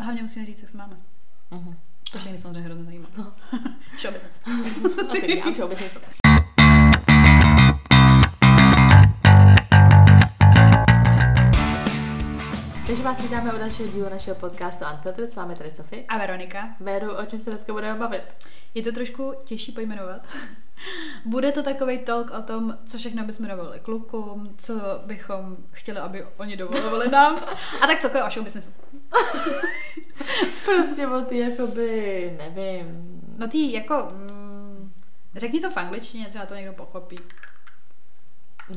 Hlavně musíme říct, jak se máme. Mhm. To všechny samozřejmě hrozně zajímá. No. Show business. Teď já show. Takže vás vítáme u dalšího dílu našeho podcastu Unfiltered. S vámi tady Sofie. A Veronika. Véru, o čem se dneska budeme bavit? Je to trošku těžší pojmenovat. Bude to takový talk o tom, co všechno bychom dovolili klukům, co bychom chtěli, aby oni dovolovali nám. A tak celkově o show businessu. Prostě o ty jakoby, nevím. No ty jako... Mm, řekni to v angličtině, třeba to někdo pochopí.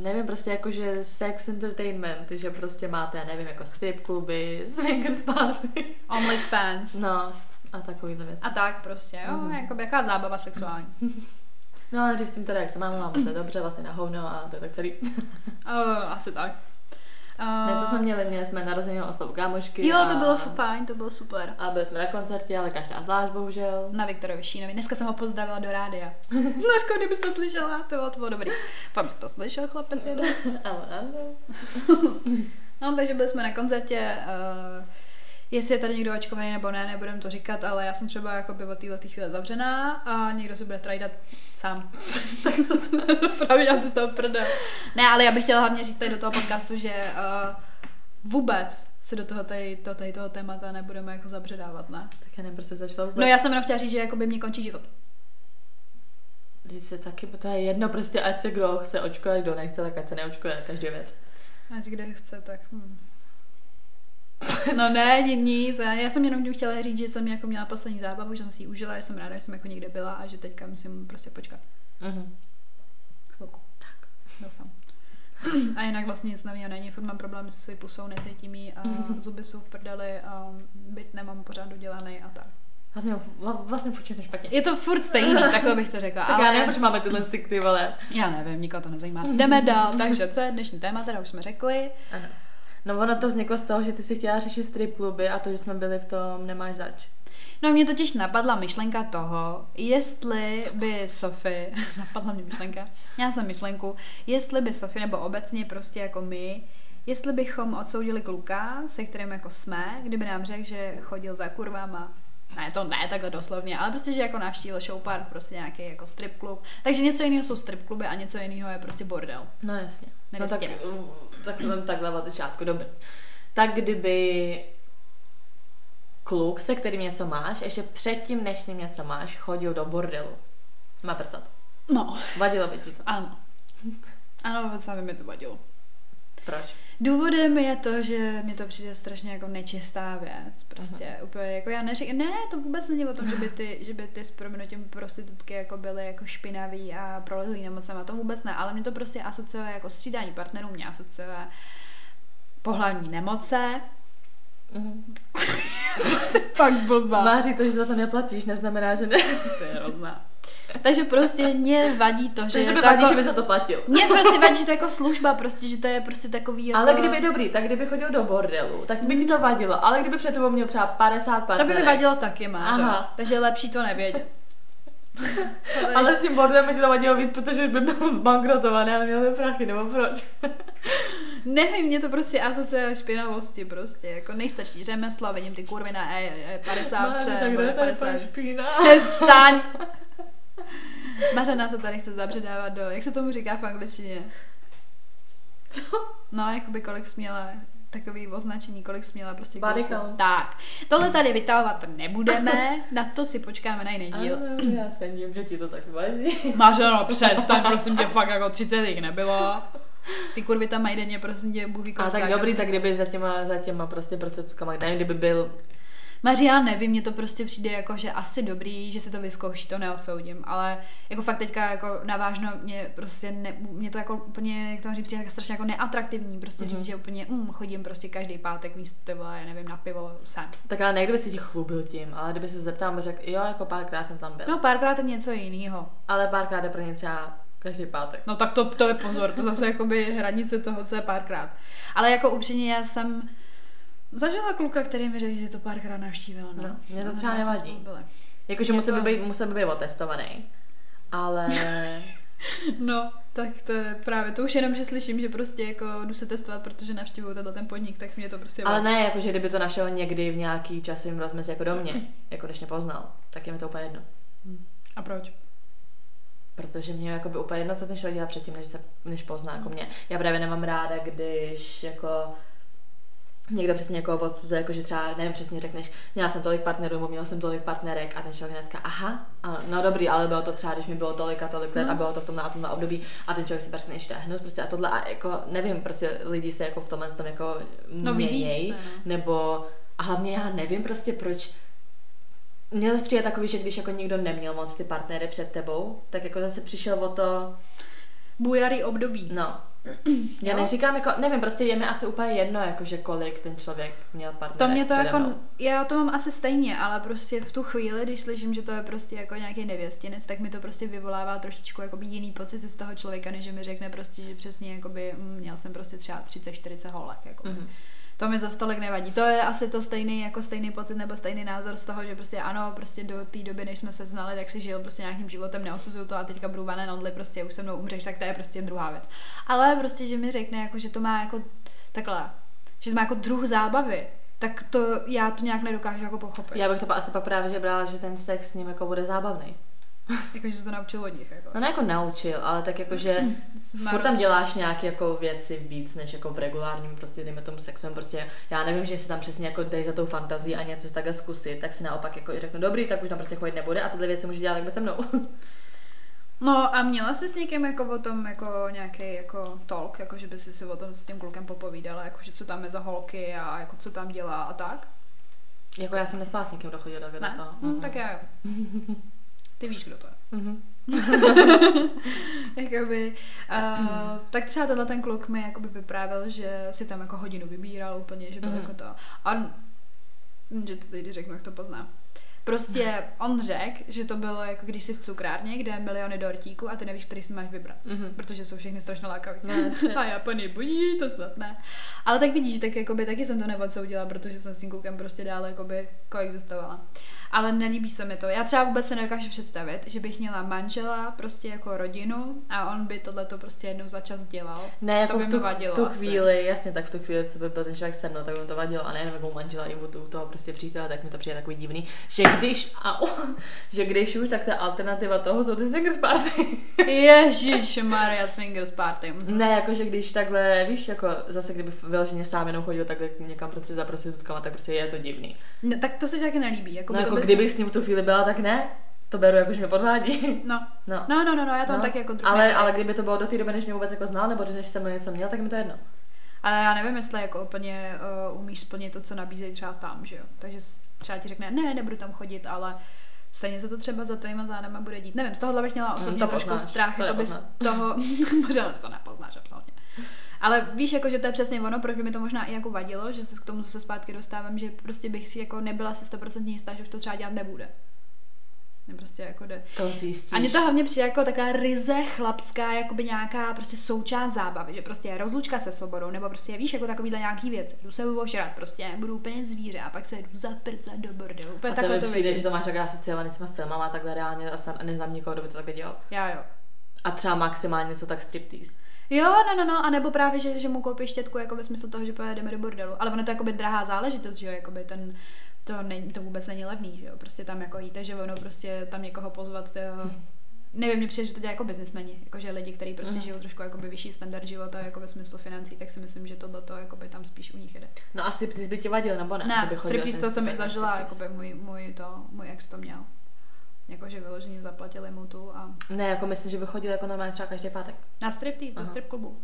Nevím, prostě jako, že sex entertainment, že prostě máte, nevím, jako strip kluby, swingers party. OnlyFans. No, a takovýhle věci. A tak prostě, jo, mm. jako jaká zábava sexuální. No ale říct tím teda, jak se máme, máme se dobře, vlastně na hovno a to je tak celý. Uh, asi tak. Uh, Ne, co jsme měli? Měli jsme narozeniny oslavu kámošky. Jo, to a- bylo fajn, to bylo super. A byli jsme na koncertě, ale každá zvlášť, bohužel. Na Viktorovi Šínovi. Dneska jsem ho pozdravila do rádia. Dneska, kdybys to slyšela, to bylo, to bylo dobrý. Fakt, že to slyšel chlapec jeden. Ale ano. No, takže byli jsme na koncertě. Uh, jestli je tady někdo očkovaný nebo ne, nebudem to říkat, ale já jsem třeba jako by od této chvíle zavřená a někdo se bude trajdat sám. tak co to? Právě já si z toho prdel. Ne, ale já bych chtěla hlavně říct tady do toho podcastu, že uh, vůbec se do toho tady, to, tady toho témata nebudeme jako zabředávat, ne? Tak já nevím, prostě začalo vůbec. No já jsem jenom chtěla říct, že jako by mě končí život. Říct se taky, to je jedno, prostě ať se kdo chce očkovat, kdo nechce, tak ať se neočkuje, každý věc. Ať kde chce, tak... Hm. No ne, ni- nic. Já, jsem jenom chtěla říct, že jsem jako měla poslední zábavu, že jsem si ji užila, že jsem ráda, že jsem jako někde byla a že teďka musím prostě počkat Mhm. chvilku. Tak, doufám. A jinak vlastně nic nového není, furt mám problém se svojí pusou, necítím jí a zuby jsou v prdeli a byt nemám pořád dodělaný a tak. Hlavně vla- vlastně furt všechno špatně. Je to furt stejný, takhle bych to řekla. tak ale... já nevím, proč máme tyhle ty vole. Já nevím, nikoho to nezajímá. Jdeme dál, takže co je dnešní téma, teda už jsme řekli. Ano. No ono to vzniklo z toho, že ty si chtěla řešit strip kluby a to, že jsme byli v tom Nemáš zač. No mě totiž napadla myšlenka toho, jestli by Sofie, napadla mě myšlenka, já jsem myšlenku, jestli by Sofie nebo obecně prostě jako my, jestli bychom odsoudili kluka, se kterým jako jsme, kdyby nám řekl, že chodil za kurvama, ne, to ne takhle doslovně, ale prostě, že jako navštívil show park, prostě nějaký jako strip klub. Takže něco jiného jsou strip kluby a něco jiného je prostě bordel. No jasně. No tak, uh, tak to vem takhle od začátku, dobrý. Tak kdyby kluk, se kterým něco máš, ještě předtím, než s ním něco máš, chodil do bordelu. Má prcat. No, Vadilo by ti to. ano. Ano, vůbec by mi to vadilo. Proč? Důvodem je to, že mi to přijde strašně jako nečistá věc. Prostě uh-huh. úplně jako já neříkám, ne, to vůbec není o tom, že by ty, že by ty s proměnutím prostitutky jako byly jako špinaví a prolezlý nemocema, to vůbec ne, ale mě to prostě asociuje jako střídání partnerů, mě asociuje pohlavní nemoce. Mhm. Pak blbá. Máří to, že za to neplatíš, neznamená, že ne. Takže prostě mě vadí to, že Takže to vadí, jako... že by za to platil. Mně prostě vadí, že to je jako služba, prostě, že to je prostě takový jako... Ale kdyby dobrý, tak kdyby chodil do bordelu, tak by ti to vadilo. Ale kdyby před tebou měl třeba 50 To partnerek. by mi vadilo taky, Mářo. Aha. Takže je lepší to nevědět. Ale s tím bordelem by ti to vadilo víc, protože už by byl bankrotovaný a neměl by prachy, nebo proč? Nevím, mě to prostě asociuje špinavosti prostě, jako nejstarší řemeslo, vidím ty kurvy na E, e 50, Máří, tak nebo kde je tady 50. špína? Přestaň! Mařena se tady chce zabředávat do, jak se tomu říká v angličtině? Co? No, jakoby kolik směla, takový označení, kolik směla prostě Body. Tak, tohle tady vytahovat nebudeme, na to si počkáme na jiný díl. Ano, já se divím, že ti to tak vadí. Mařeno, přestaň, prosím tě, fakt jako 30 jich nebylo. Ty kurvy tam mají denně, prosím tě, Bůh ví, A tak dobrý, tak kdyby za těma, za těma prostě prostitutkama, nevím, kdyby byl Maří, já nevím, mně to prostě přijde jako, že asi dobrý, že si to vyzkouší, to neodsoudím, ale jako fakt teďka jako navážno mě prostě, ne, mě to jako úplně, jak to říct, přijde tak strašně jako neatraktivní, prostě mm-hmm. říct, že úplně mm, chodím prostě každý pátek místo ty vole, nevím, na pivo sem. Tak ale ne, kdyby si ti chlubil tím, ale kdyby se zeptal a řekl, jo, jako párkrát jsem tam byl. No párkrát je něco jiného. Ale párkrát je pro ně třeba každý pátek. No tak to, to je pozor, to zase jakoby hranice toho, co je párkrát. Ale jako upřímně já jsem zažila kluka, který mi řekl, že to párkrát navštívil. No, No, mě to třeba nevadí. Jakože musel to- by být, musel by být otestovaný. Ale No, tak to je právě, to už jenom, že slyším, že prostě jako jdu se testovat, protože navštěvuju tenhle ten podnik, tak mě to prostě... Ale ne, jakože kdyby to našel někdy v nějaký časovým rozmezí jako do mě, jako když mě poznal, tak je mi to úplně jedno. A proč? Protože mě jako by úplně jedno, co ten člověk dělá předtím, než, se, než pozná jako mě. Já právě nemám ráda, když jako někdo přesně někoho odsuzuje, jako že třeba, nevím, přesně řekneš, měla jsem tolik partnerů, nebo měla jsem tolik partnerek a ten člověk hnedka, aha, a, no dobrý, ale bylo to třeba, když mi bylo tolik a tolik let no. a bylo to v tom na tomhle období a ten člověk si prostě ještě hnus, prostě a tohle a jako, nevím, prostě lidi se jako v tomhle tom jako No, měněj, se, no. nebo a hlavně já nevím prostě proč mně zase přijde takový, že když jako nikdo neměl moc ty partnery před tebou, tak jako zase přišel o to, Bujarý období. no, já Jo? neříkám jako, nevím, prostě je mi asi úplně jedno, jako že kolik ten člověk měl partnerek To mě to jako, mnou. já to mám asi stejně, ale prostě v tu chvíli, když slyším, že to je prostě jako nějaký nevěstinec, tak mi to prostě vyvolává trošičku jakoby jiný pocit z toho člověka, než že mi řekne prostě, že přesně jakoby mm, měl jsem prostě třeba 30-40 holek. Jako. Mhm. To mi za stolik nevadí. To je asi to stejný, jako stejný pocit nebo stejný názor z toho, že prostě ano, prostě do té doby, než jsme se znali, tak si žil prostě nějakým životem, neodsuzuju to a teďka budu vanen only, prostě už se mnou umřeš, tak to je prostě druhá věc. Ale prostě, že mi řekne, jako, že to má jako takhle, že to má jako druh zábavy, tak to já to nějak nedokážu jako pochopit. Já bych to asi pak právě že brala, že ten sex s ním jako bude zábavný. Jako, že se to naučil od nich. Jako. No ne jako naučil, ale tak jako, že Má furt tam děláš nějaké jako věci víc, než jako v regulárním prostě, dejme tomu sexu, prostě já nevím, že si tam přesně jako dej za tou fantazii a něco si takhle zkusit, tak si naopak jako i řeknu, dobrý, tak už tam prostě chodit nebude a tyhle věci může dělat takhle se mnou. No a měla jsi s někým jako o tom jako nějaký jako talk, jako že by si si o tom s tím klukem popovídala, jako že co tam je za holky a jako co tam dělá a tak? jako já jsem nespala s někým, kdo chodil do Ne? to. Hm, tak já jo. Ty víš, kdo to je. Mhm. Jakoby, uh, tak třeba tenhle ten kluk mi jakoby vyprávěl, že si tam jako hodinu vybíral úplně, že byl Mhm. jako to. A že to teď řeknu, jak to pozná. Prostě on řekl, že to bylo jako když jsi v cukrárně, kde je miliony dortíků a ty nevíš, který si máš vybrat. Mhm. Protože jsou všechny strašně lákavé. No, a Japony budí, to snad ne. Ale tak vidíš, tak jakoby taky jsem to neodsoudila, protože jsem s tím klukem prostě dál jakoby koexistovala. Ale nelíbí se mi to. Já třeba vůbec se nedokážu představit, že bych měla manžela, prostě jako rodinu a on by tohle to prostě jednou za čas dělal. Ne, jako to by v tu, vadilo v tu asi. chvíli, jasně, tak v tu chvíli, co by byl ten člověk se mnou, tak by to vadilo, a nejenom jako u manžela, i u tu- u toho prostě přítele, tak mi to přijde takový divný, že když, au, že když už, tak ta alternativa toho jsou ty swingers party. Ježíš Maria Swingers Party. ne, jako že když takhle, víš, jako zase kdyby vyloženě sám jenom chodil takhle někam prostě za prostitutkama, tak prostě je to divný. No, tak to se ti taky nelíbí. Jako No jako bys- kdybych s ním v tu chvíli byla, tak ne, to beru jako, že mě podvádí. No. No. No, no, no, no, já to mám No, taky jako druhý. ale, ale kdyby to bylo do té doby, než mě vůbec jako znal, nebo než jsem něco měl, tak mi to jedno. Ale já nevím, jestli jako úplně uh, umíš splnit to, co nabízejí třeba tam, že jo. Takže třeba ti řekne, ne, nebudu tam chodit, ale stejně se to třeba za tvýma zádama bude dít. Nevím, z tohohle bych měla osobně to trošku poznáš, strach, to jako by z toho, možná to nepoznáš absolutně. Ale víš, jako, že to je přesně ono, proč by mi to možná i jako vadilo, že se k tomu zase zpátky dostávám, že prostě bych si jako nebyla si 100% jistá, že už to třeba dělat nebude. Ne, prostě jako jde. To zjistíš. A mně to hlavně přijde jako taková ryze chlapská, jakoby nějaká prostě součást zábavy, že prostě je rozlučka se svobodou, nebo prostě víš, jako takovýhle nějaký věc. Jdu se ožrat, prostě budu úplně zvíře a pak se jdu zaprcat do bordelu. Úplně A to takhle mi to přijde, vidím. že to máš takhle asociovaný s těma filmama a takhle reálně a snad neznám nikoho, kdo by to takhle dělal. Já jo. A třeba maximálně něco tak striptease. Jo, no, no, no, a nebo právě, že, že mu koupíš štětku jako ve smyslu toho, že pojedeme do bordelu. Ale ono to je jakoby drahá záležitost, že jo, jakoby ten, to, není, to vůbec není levný, že jo, prostě tam jako jíte, že ono prostě tam někoho pozvat, to nevím, mě přijde, že to dělá jako biznismeni, jakože lidi, kteří prostě Mhm. žijou trošku jakoby vyšší standard života, jako ve smyslu financí, tak si myslím, že tohle to jakoby tam spíš u nich jede. No a striptease by ti vadil, nebo ne? Ne, striptease to jsem zažila, jakoby můj, můj, to, můj ex to měl. Jakože vyloženě zaplatili mu tu a Ne, jako myslím, že by chodil jako normálně třeba každý pátek. na striptease, do strip klubu.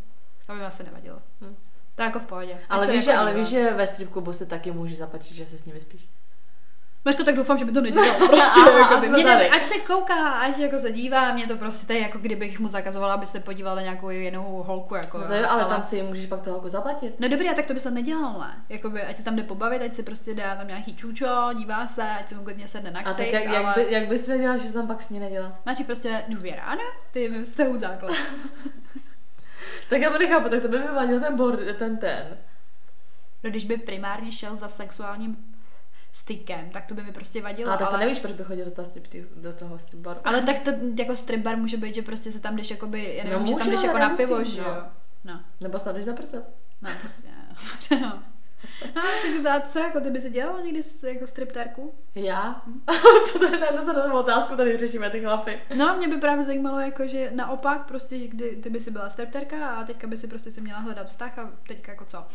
To by mi asi nevadilo. Hm. To je jako v pohodě. Ať Ale se víš, jako že, ale víš, že ve strip klubu si taky můžeš zaplatit, že se s ním vyspíš. Maško, tak doufám, že by to nedělal. Prostě, Aha, jako a by. jsme mě tady. ne, ať se kouká, ať jako se dívá, mě to prostě je jako kdybych mu zakazovala, aby se podíval na nějakou jinou holku. Jako, No to jo, ale tam si můžeš pak toho jako zaplatit. No dobrý, a tak to by se nedělal, ne? Jakoby, ať se tam jde pobavit, ať si prostě dá tam nějaký čůčo, dívá se, ať se mu klidně sedne na A tak ksicht, jak, ale... jak, by, jak bys věděla, že to tam pak s ní nedělá? Máš prostě důvěra, ne? Ty ve vztahu základ. Tak já to nechápu, tak to by mi vadil ten board, ten ten. No když by primárně šel za sexuálním stykem, tak to by mi prostě vadilo. Ale tak to ale... nevíš, proč by chodil do toho strip, do toho strip baru. Ale tak to jako strip bar může být, že prostě se tam jdeš jakoby, já nevím, No že tam může, jdeš jako na nemusí, pivo, že no. jo. No, Nebo snad jdeš za prcel. no prostě ne. no. No, tak to, a co, jako ty by si dělala někdy jako striptérku? Já? Co to je na za otázku, tady řešíme ty chlapy. No, mě by právě zajímalo, jako, že naopak, prostě, že kdy ty by si byla striptérka a teďka by si prostě si měla hledat vztah a teďka jako co?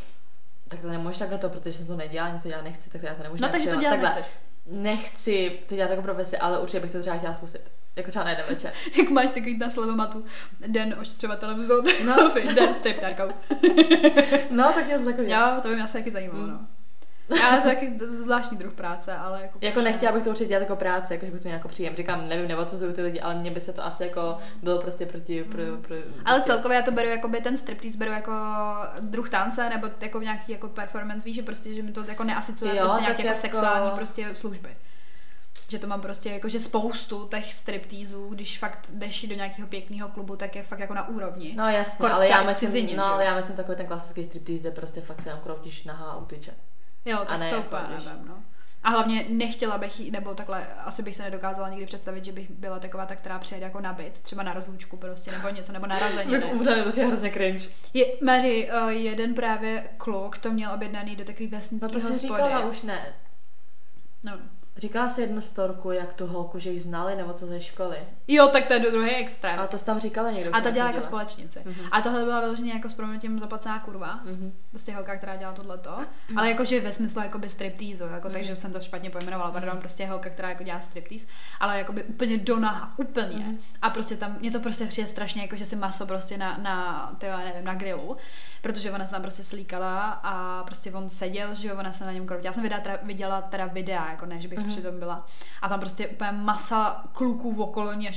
Tak to nemůžeš takhle to, protože jsem to nedělala, něco já nechci, tak já to nemůžu No, takže to přijmout. dělat Takhle, nechceš. Nechci to dělat jako profesi, ale určitě bych se to třeba chtěla zkusit. Jako třeba na jeden večer. Jak máš takový na slavomatu den ošetřovatelem vzod, No. den striptérkou. No, tak něco takového. Jo, to by mě asi taky zajímalo, no. Ale to taky zvláštní druh práce, ale jako... Jako nechtěla bych to určitě dělat jako práce, jako že bych to nějak příjem. Říkám, nevím, neodsuzuju ty lidi, ale mně by se to asi jako bylo prostě proti... Pro, pro, Ale prostě, celkově já to beru jako by ten striptease beru jako druh tance nebo jako nějaký jako performance, víš, že prostě, že mi to jako neasociuje Jo, prostě nějaké jako, jako- sexuální prostě služby. Že to mám prostě jako, že spoustu těch stripteasů, když fakt jdeš do nějakého pěkného klubu, tak je fakt jako na úrovni. No jasně, Kor ale já myslím, cizině, no, ale já myslím takový ten klasický striptease, kde prostě fakt se jenom kroutíš nahá a utyče. Jo, A tak ne to jako, nevím, no. A hlavně nechtěla bych nebo takhle, asi bych se nedokázala nikdy představit, že bych byla taková ta, která přijede jako na byt, třeba na rozlučku prostě, nebo něco, nebo narozeniny. Umřeli, to je hrozně cringe. Je, Mary, uh, jeden právě kluk to měl objednaný do takový vesnický No to jsi hospody. říkala už ne. No. Říkala jsi jednu storku, jak tu holku, že ji znali, nebo co ze školy. Jo, tak to je druhý extrém. Ale to jsi tam říkala někdo. A ta dělá jako společnice. Mhm. A tohle byla vyloženě jako s proměnutím zaplacená kurva. Mhm. Prostě holka, která dělá tohleto. Ale jakože ve smyslu jakoby striptease, jako, takže jsem to špatně pojmenovala, pardon, prostě holka, která jako dělá striptease, ale jakoby úplně do naha, úplně. Mhm. A prostě tam, mě to prostě přijde strašně, jako že si maso prostě na, na tyjo, nevím, na grilu, protože ona se tam prostě slíkala a prostě on seděl, že jo, ona se na něm kroutila. Já jsem viděla teda, viděla teda videa, jako ne, že bych Mhm. přitom byla. A tam prostě úplně masa kluků okolo ní a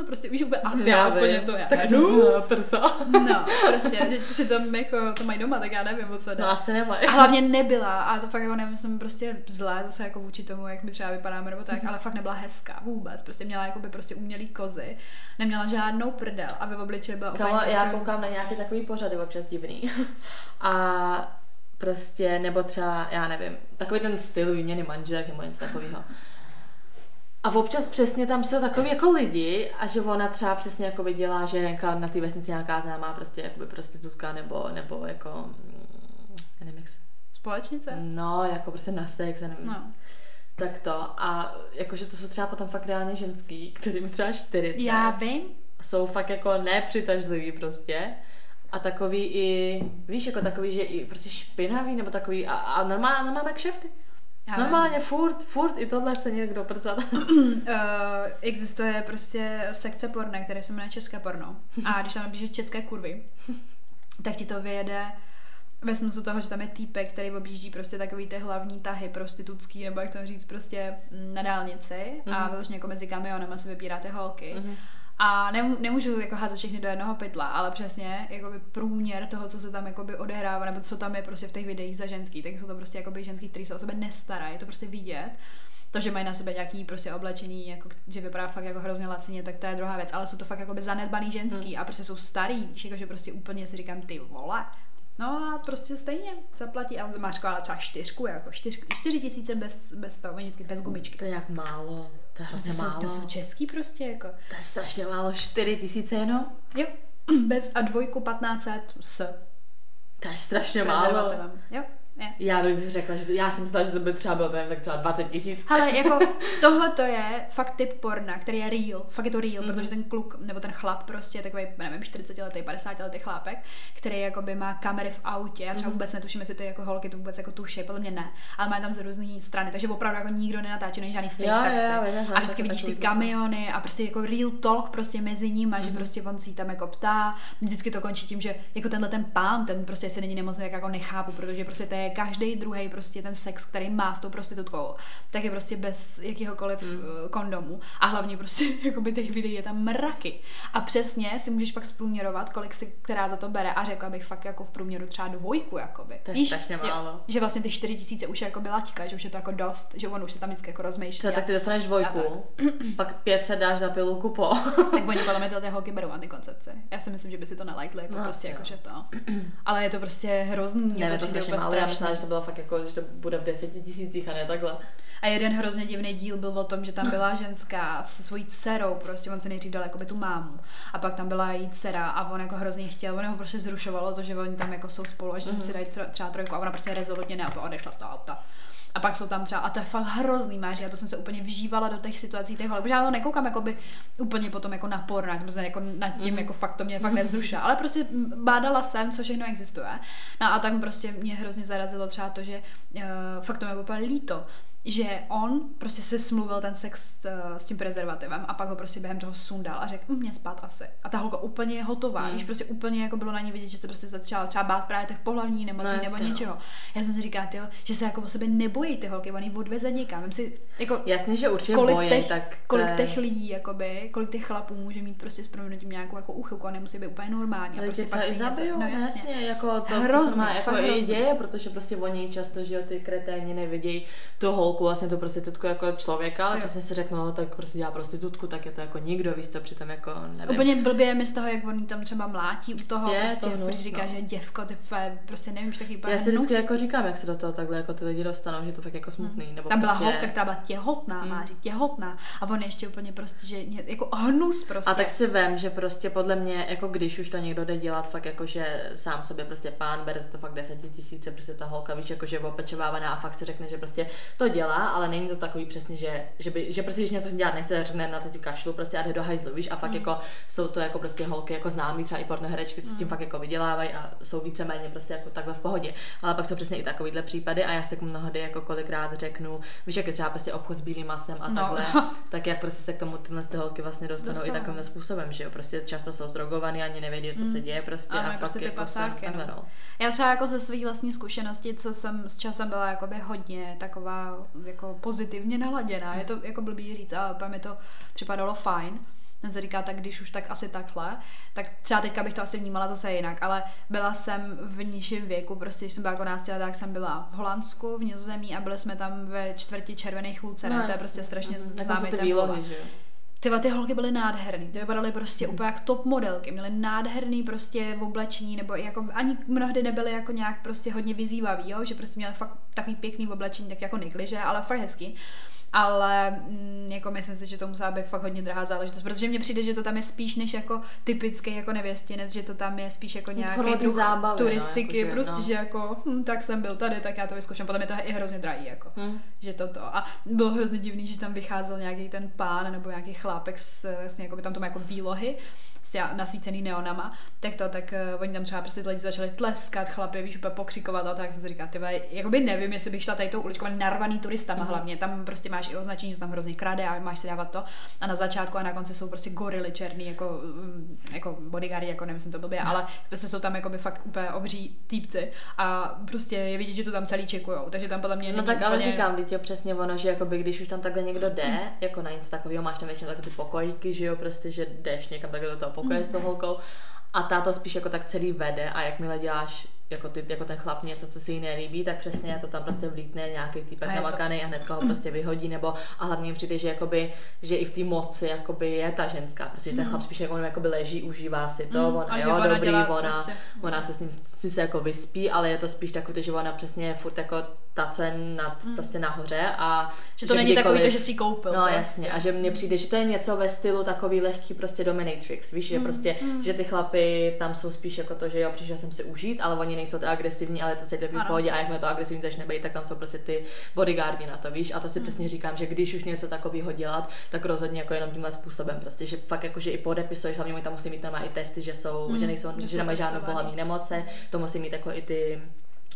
"Eh", prostě víš úplně, a Já úplně to já. Tak jdu. prsa. No, prostě, přitom jako to mají doma, tak já nevím, o co jde. No asi nemají. A hlavně nebyla, a to fakt jako nemyslím prostě zlé, zase jako vůči tomu, jak my třeba vypadáme nebo tak, ale fakt nebyla hezká vůbec, prostě měla jako by prostě umělý kozy, neměla žádnou prdel a ve obličeji byla úplně já jako- koukám na nějaký takový pořady občas divný. A prostě, nebo třeba, já nevím, takový ten styl výměny manželek nebo něco takového. A občas přesně tam jsou takový jako lidi a že ona třeba přesně jako dělá, že nějaká na té vesnici nějaká známá prostě jakoby prostitutka nebo, nebo jako, mm, já nevím jak se, Společnice? no jako prostě na sex, já nevím. No. Tak to a jakože to jsou třeba potom fakt reálně ženský, kterým třeba 40 Já vím, jsou fakt jako nepřitažlivý prostě. A takový i, víš, jako takový, že i prostě špinavý, nebo takový, a, a normálně, normálně kšefty. já. Normálně furt, furt i tohle chce někdo prcat. uh, existuje prostě sekce porna, které se jmenuje České porno. A když tam napíšeš české kurvy, tak ti to vyjede ve smyslu toho, že tam je týpek, který objíždí prostě takový ty hlavní tahy prostitutský, nebo jak to říct, prostě na dálnici a Mhm. vyloženě jako mezi kamionama se vypíráte holky. Mhm. A nemů- nemůžu jako házet všechny do jednoho pytla, ale přesně jakoby průměr toho, co se tam jakoby odehrává, nebo co tam je prostě v těch videích za ženský, tak jsou to prostě jakoby ženský, který se o sebe nestarají, je to prostě vidět. To, že mají na sobě nějaký prostě oblečený, jako, že vypadá fakt jako hrozně lacině, tak to je druhá věc, ale jsou to fakt jakoby zanedbaný ženský a prostě jsou starý, víš, jako, že prostě úplně si říkám, ty vole. No a prostě stejně zaplatí, a máš ale třeba čtyřku, jako čtyř, čtyři tisíce bez, bez toho, vždycky bez gumičky. To je jak málo. To je To hrozně jsou, málo. to jsou český prostě, jako. To je strašně málo. 4 tisíce jenom? Jo, bez a dvojku 1500 s To je strašně málo. Jo, je. Já bych řekla, že to, já jsem myslela, že to by třeba bylo to jen tak třeba 20 tisíc. Ale jako tohle to je fakt typ porna, který je real. Fakt je to real, Mhm. mm-hmm. protože ten kluk nebo ten chlap prostě je takový, nevím, 40 letý, 50 letý chlápek, který jakoby má kamery v autě. Já třeba Mhm. vůbec netuším, jestli ty jako holky to vůbec jako tuší, podle mě ne. Ale má tam z různé strany, takže opravdu jako nikdo nenatáčí, není žádný fake Jo, jo, taxi. jo, znám a vždycky vidíš ty kamiony a prostě jako real talk prostě mezi nimi, Mhm. že prostě on si tam jako ptá. Vždycky to končí tím, že jako tenhle ten pán, ten prostě si není nemocný, tak jako nechápu, protože prostě to je každý druhý prostě ten sex, který má s tou prostitutkou, tak je prostě bez jakýhokoliv Mhm. mm. kondomu. A hlavně prostě jakoby těch videí je tam mraky. A přesně si můžeš pak zprůměrovat, kolik si která za to bere a řekla bych fakt jako v průměru třeba dvojku, jakoby. To je Víš? strašně málo. že vlastně ty 4 tisíce už je jako laťka, že už je to jako dost, že on už se tam vždycky jako rozmýšlí. To, tak ty dostaneš dvojku, pak 500 dáš za pilulku po. Tak oni podle mě ty holky berou antikoncepci. Já si myslím, že by si to nelajtli, jako No, prostě jako že to. Ale je to prostě hrozný, Nevím, to to strašně málo. Já myslela, že to bylo fakt jako, že to bude v deseti tisících a ne takhle. A jeden hrozně divný díl byl o tom, že tam byla ženská se svojí dcerou, prostě on se nejdřív dal jako by tu mámu. A pak tam byla její dcera a on jako hrozně chtěl, on ho prostě zrušovalo to, že oni tam jako jsou spolu, až mm-hmm. si dají třeba trojku a ona prostě rezolutně ne, a odešla z toho auta. A pak jsou tam třeba, a to je fakt hrozný máří, a to jsem se úplně vžívala do těch situací těch holek, protože já to nekoukám jako by úplně potom jako na porno, jako nad tím, mm. jako fakt to mě fakt nevzrušuje, ale prostě bádala jsem, co všechno existuje. No a tak prostě mě hrozně zarazilo třeba to, že uh, fakt to mě úplně líto, že on prostě se smluvil ten sex s, eh, s tím prezervativem a pak ho prostě během toho sundal a řekl, hm, mě spát asi. A ta holka úplně je hotová, mm. víš, prostě úplně jako bylo na ní vidět, že se prostě začala třeba bát právě těch pohlavní nemocí no, nebo něčeho. No. Já jsem si říkala, tyjo, že se jako o sebe nebojí ty holky, oni odveze někam. Vím si, jako, Jasně, že určitě kolik bojí, těch, tak kolik těch lidí, jakoby, kolik těch chlapů může mít prostě s proměnutím nějakou jako úchylku a nemusí být úplně normální. Ale prostě pak zabijou, no, jasně. jasně. jako to, hrozný, to má jako i děje, protože prostě oni často, že ty kreténi nevidějí tu holku, vlastně to prostě prostitutku jako člověka, ale přesně si řeknu, no, tak prostě dělá prostitutku, tak je to jako nikdo, víš co, přitom jako nevím. Úplně blbě mi z toho, jak on tam třeba mlátí u toho, je, prostě to hnus, říká, no. že děvko, ty fe, prostě nevím, že taky Já si vždycky jako říkám, jak se do toho takhle jako ty lidi dostanou, že to fakt jako smutný. Hmm. Nebo tam byla prostě... holka, která byla těhotná, hmm. máří, těhotná a on ještě úplně prostě, že jako hnus prostě. A tak si vím, že prostě podle mě, jako když už to někdo jde dělat, fakt jako, že sám sobě prostě pán bere to fakt tisíce, prostě ta holka, víš, jako že opečovávaná a fakt si řekne, že prostě to dělá, ale není to takový přesně, že, že, by, že prostě když něco dělat nechce, řekne na to ti kašlu prostě a jde do hajzlu, víš, a fakt mm. jako jsou to jako prostě holky jako známí třeba i pornoherečky, co mm. tím fakt jako vydělávají a jsou víceméně prostě jako takhle v pohodě. Ale pak jsou přesně i takovýhle případy a já si mnohdy jako kolikrát řeknu, víš, jak je třeba prostě obchod s bílým masem a no. takhle, tak jak prostě se k tomu tyhle ty holky vlastně dostanou, dostanou. i takovým způsobem, že jo, prostě často jsou zdrogovaný, ani nevědí, co mm. se děje prostě a, a prostě ty jako pasáky, no. no. Já třeba jako ze svých vlastní zkušenosti, co jsem s časem byla jakoby hodně taková jako pozitivně naladěná. Je to jako blbý říct, ale mi to připadalo fajn. Ten se říká, tak když už tak asi takhle, tak třeba teďka bych to asi vnímala zase jinak, ale byla jsem v nižším věku, prostě když jsem byla jako 12 let, tak jsem byla v Holandsku, v Nizozemí a byli jsme tam ve čtvrti červených chůlce, no, to je prostě strašně mm, známý ten výlohy, že Tyva, ty holky byly nádherný, ty vypadaly prostě úplně jak top modelky, měly nádherný prostě v oblečení, nebo jako ani mnohdy nebyly jako nějak prostě hodně vyzývavý, jo? že prostě měly fakt takový pěkný v oblečení, tak jako negliže, ale fakt hezký ale mm, jako myslím si, že to musela být fakt hodně drahá záležitost, protože mně přijde, že to tam je spíš než jako typický jako nevěstinec, že to tam je spíš jako nějaký druh zábavy, turistiky, no, jako, prostě, no. že jako hm, tak jsem byl tady, tak já to vyzkouším, potom je to i hrozně drahý, jako, hmm. že to to. A bylo hrozně divný, že tam vycházel nějaký ten pán nebo nějaký chlápek s, s jako by tam to má jako výlohy nasvícený neonama, tak to, tak uh, oni tam třeba prostě lidi začali tleskat, chlapy, víš, úplně pokřikovat a tak jsem si říká, ty jakoby nevím, jestli bych šla tady tou uličkou, narvaný turistama mm-hmm. hlavně, tam prostě máš i označení, že tam hrozně krade a máš si dávat to. A na začátku a na konci jsou prostě gorily černý, jako, mm, jako bodyguardi, jako nemyslím to blbě, ale prostě jsou tam jako by fakt úplně obří týpci. A prostě je vidět, že to tam celý čekujou, takže tam podle mě No tak ale úplně... říkám, je přesně ono, že jakoby, když už tam takhle někdo jde, jako na nic takového, máš tam většinou takové ty pokojíky, že jo, prostě, že jdeš někam takhle do toho pokoje mm. s tou holkou a táto spíš jako tak celý vede a jakmile děláš jako, ty, jako ten chlap něco, co si jí nelíbí, tak přesně to tam prostě vlítne nějaký týpek namakaný to... a hned ho prostě vyhodí, nebo a hlavně mi přijde, že, jakoby, že i v té moci jakoby je ta ženská, protože mm. ten chlap spíš jako, jakoby leží, užívá si to, mm. on, jo, ona dobrý, ona, prostě. ona se s ním si se jako vyspí, ale je to spíš takový, že ona přesně je furt jako ta, co je nad, mm. prostě nahoře a že to že není takový to, že si koupil. No prostě. jasně, a že mně přijde, že to je něco ve stylu takový lehký prostě dominatrix, víš, že mm. prostě, mm. že ty chlapy tam jsou spíš jako to, že jo, přišel jsem si užít, ale oni nejsou tak agresivní, ale to celý takový pohodě a jakmile to agresivní začne být, tak tam jsou prostě ty bodyguardi na to, víš, a to si mm. přesně říkám, že když už něco takového dělat, tak rozhodně jako jenom tímhle způsobem, prostě, že fakt jako, že i podepisuješ, hlavně tam musí mít tam i testy, že jsou, mm. že nejsou, že, že nemají žádnou pohlavní nemoce, to musí mít jako i ty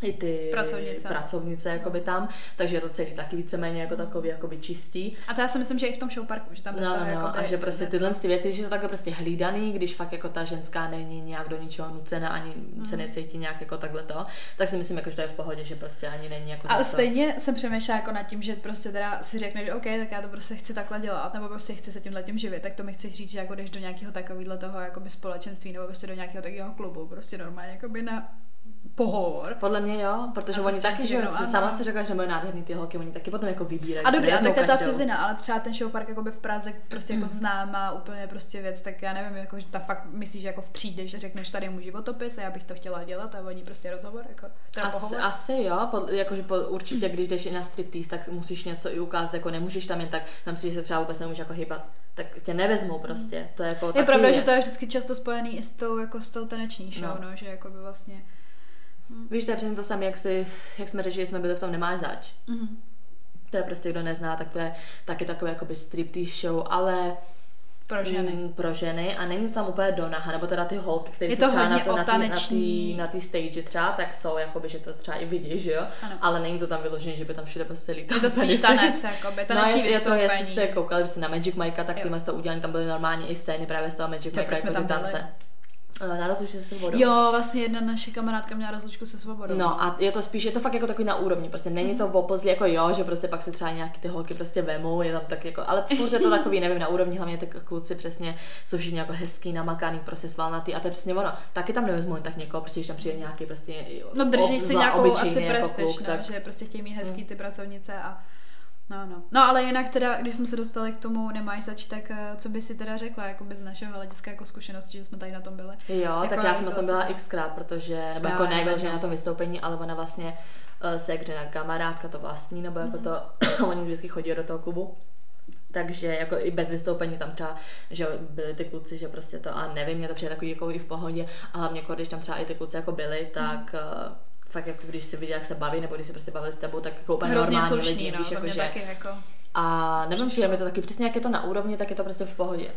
i ty pracovnice, pracovnice jakoby tam, takže je to celý taky víceméně jako takový jakoby čistý. A to já si myslím, že i v tom show parku, že tam no, no, no, jakoby, a že prostě tyhle ty věci, že to takhle prostě hlídaný, když fakt jako ta ženská není nějak do ničeho nucena, ani mm. se necítí nějak jako takhle to, tak si myslím, jako, že to je v pohodě, že prostě ani není jako Ale stejně jsem přemýšlela jako nad tím, že prostě teda si řekne, že OK, tak já to prostě chci takhle dělat, nebo prostě chci se tímhle tím živit, tak to mi chci říct, že jako jdeš do nějakého takového toho jakoby společenství nebo prostě do nějakého takového klubu, prostě normálně jakoby na pohovor. Podle mě jo, protože oni taky, že ano. sama si řekla, že mají nádherný ty holky, oni taky potom jako vybírají. A že dobrý, a nevezmou tak to je ta cizina, ale třeba ten show park jakoby v Praze prostě jako známá úplně prostě věc, tak já nevím, jako, že ta fakt myslíš, že jako přijdeš a řekneš tady je můj životopis a já bych to chtěla dělat a oni prostě rozhovor, jako teda Asi, pohovor. asi jo, pod, jakože pod, určitě, když jdeš i na striptease, tak musíš něco i ukázat, jako nemůžeš tam jen tak, tam si, že se třeba vůbec nemůžeš jako hýbat, tak tě nevezmou prostě, to je jako Je pravda, že to je vždycky často spojený i s tou, jako s tou taneční show, No. no, že jako by vlastně... Víš, to je přesně to samé, jak, si, jak jsme řešili, jsme byli v tom Nemáš zač. Mhm. To je prostě, kdo nezná, tak to je taky takové jakoby striptease show, ale Pro ženy. Mm, pro ženy a není to tam úplně do naha, nebo teda ty holky, které jsou třeba na, to, na, tý, na, tý, na tý stage třeba, tak jsou jakoby, že to třeba i vidíš, že jo? Ano. Ale není to tam vyložené, že by tam všude prostě lítal Je to spíš tanec, jakoby, taneční no, je, je to, jestli jste koukali byste na Magic Mike'a, tak tyhle to udělali, tam byly normálně i scény právě z toho Magic jsme jako ty tam byli? Eh, Na rozlučce se vodou. Jo, vlastně jedna naše kamarádka měla rozlučku se svobodou. No a je to spíš, je to fakt jako takový na úrovni, prostě není to v opozlí jako jo, že prostě pak se třeba nějaký ty holky prostě vemou, je tam tak jako, ale furt je to takový, nevím, na úrovni, hlavně ty kluci přesně jsou všichni jako hezký, namakaný, prostě svalnatý a to je přesně ono. Taky tam nevezmu tak někoho, prostě když tam přijde nějaký prostě No drží si nějakou obyčejný asi jako prestiž, kluk, no, tak Hmm. že prostě chtějí mít hezký ty pracovnice a No, no. No, ale jinak teda, když jsme se dostali k tomu nemáš zač, tak eh, co by si teda řekla, jako z našeho hlediska jako zkušenosti, že jsme tady na tom byli? Jo, Jako tak já jsem na tom byla super. xkrát, protože, nebo Já, jako ne, že na tom vystoupení, ale ona vlastně uh, se jak na kamarádka to vlastní, nebo jako to, oni vždycky chodí do toho klubu. Takže jako i bez vystoupení tam třeba, že byli ty kluci, že prostě to, a nevím, mě to přijde takový jako i v pohodě, a hlavně jako když tam třeba i ty kluci jako byli, tak uh, fakt jako když si viděl, jak se baví, nebo když se prostě bavili s tebou, tak jako úplně Hrozně normální slušný, lidi, no, víš, jako, mě že, taky jako... a nevím, přijde mi to taky přesně, jak je to na úrovni, tak je to prostě v pohodě.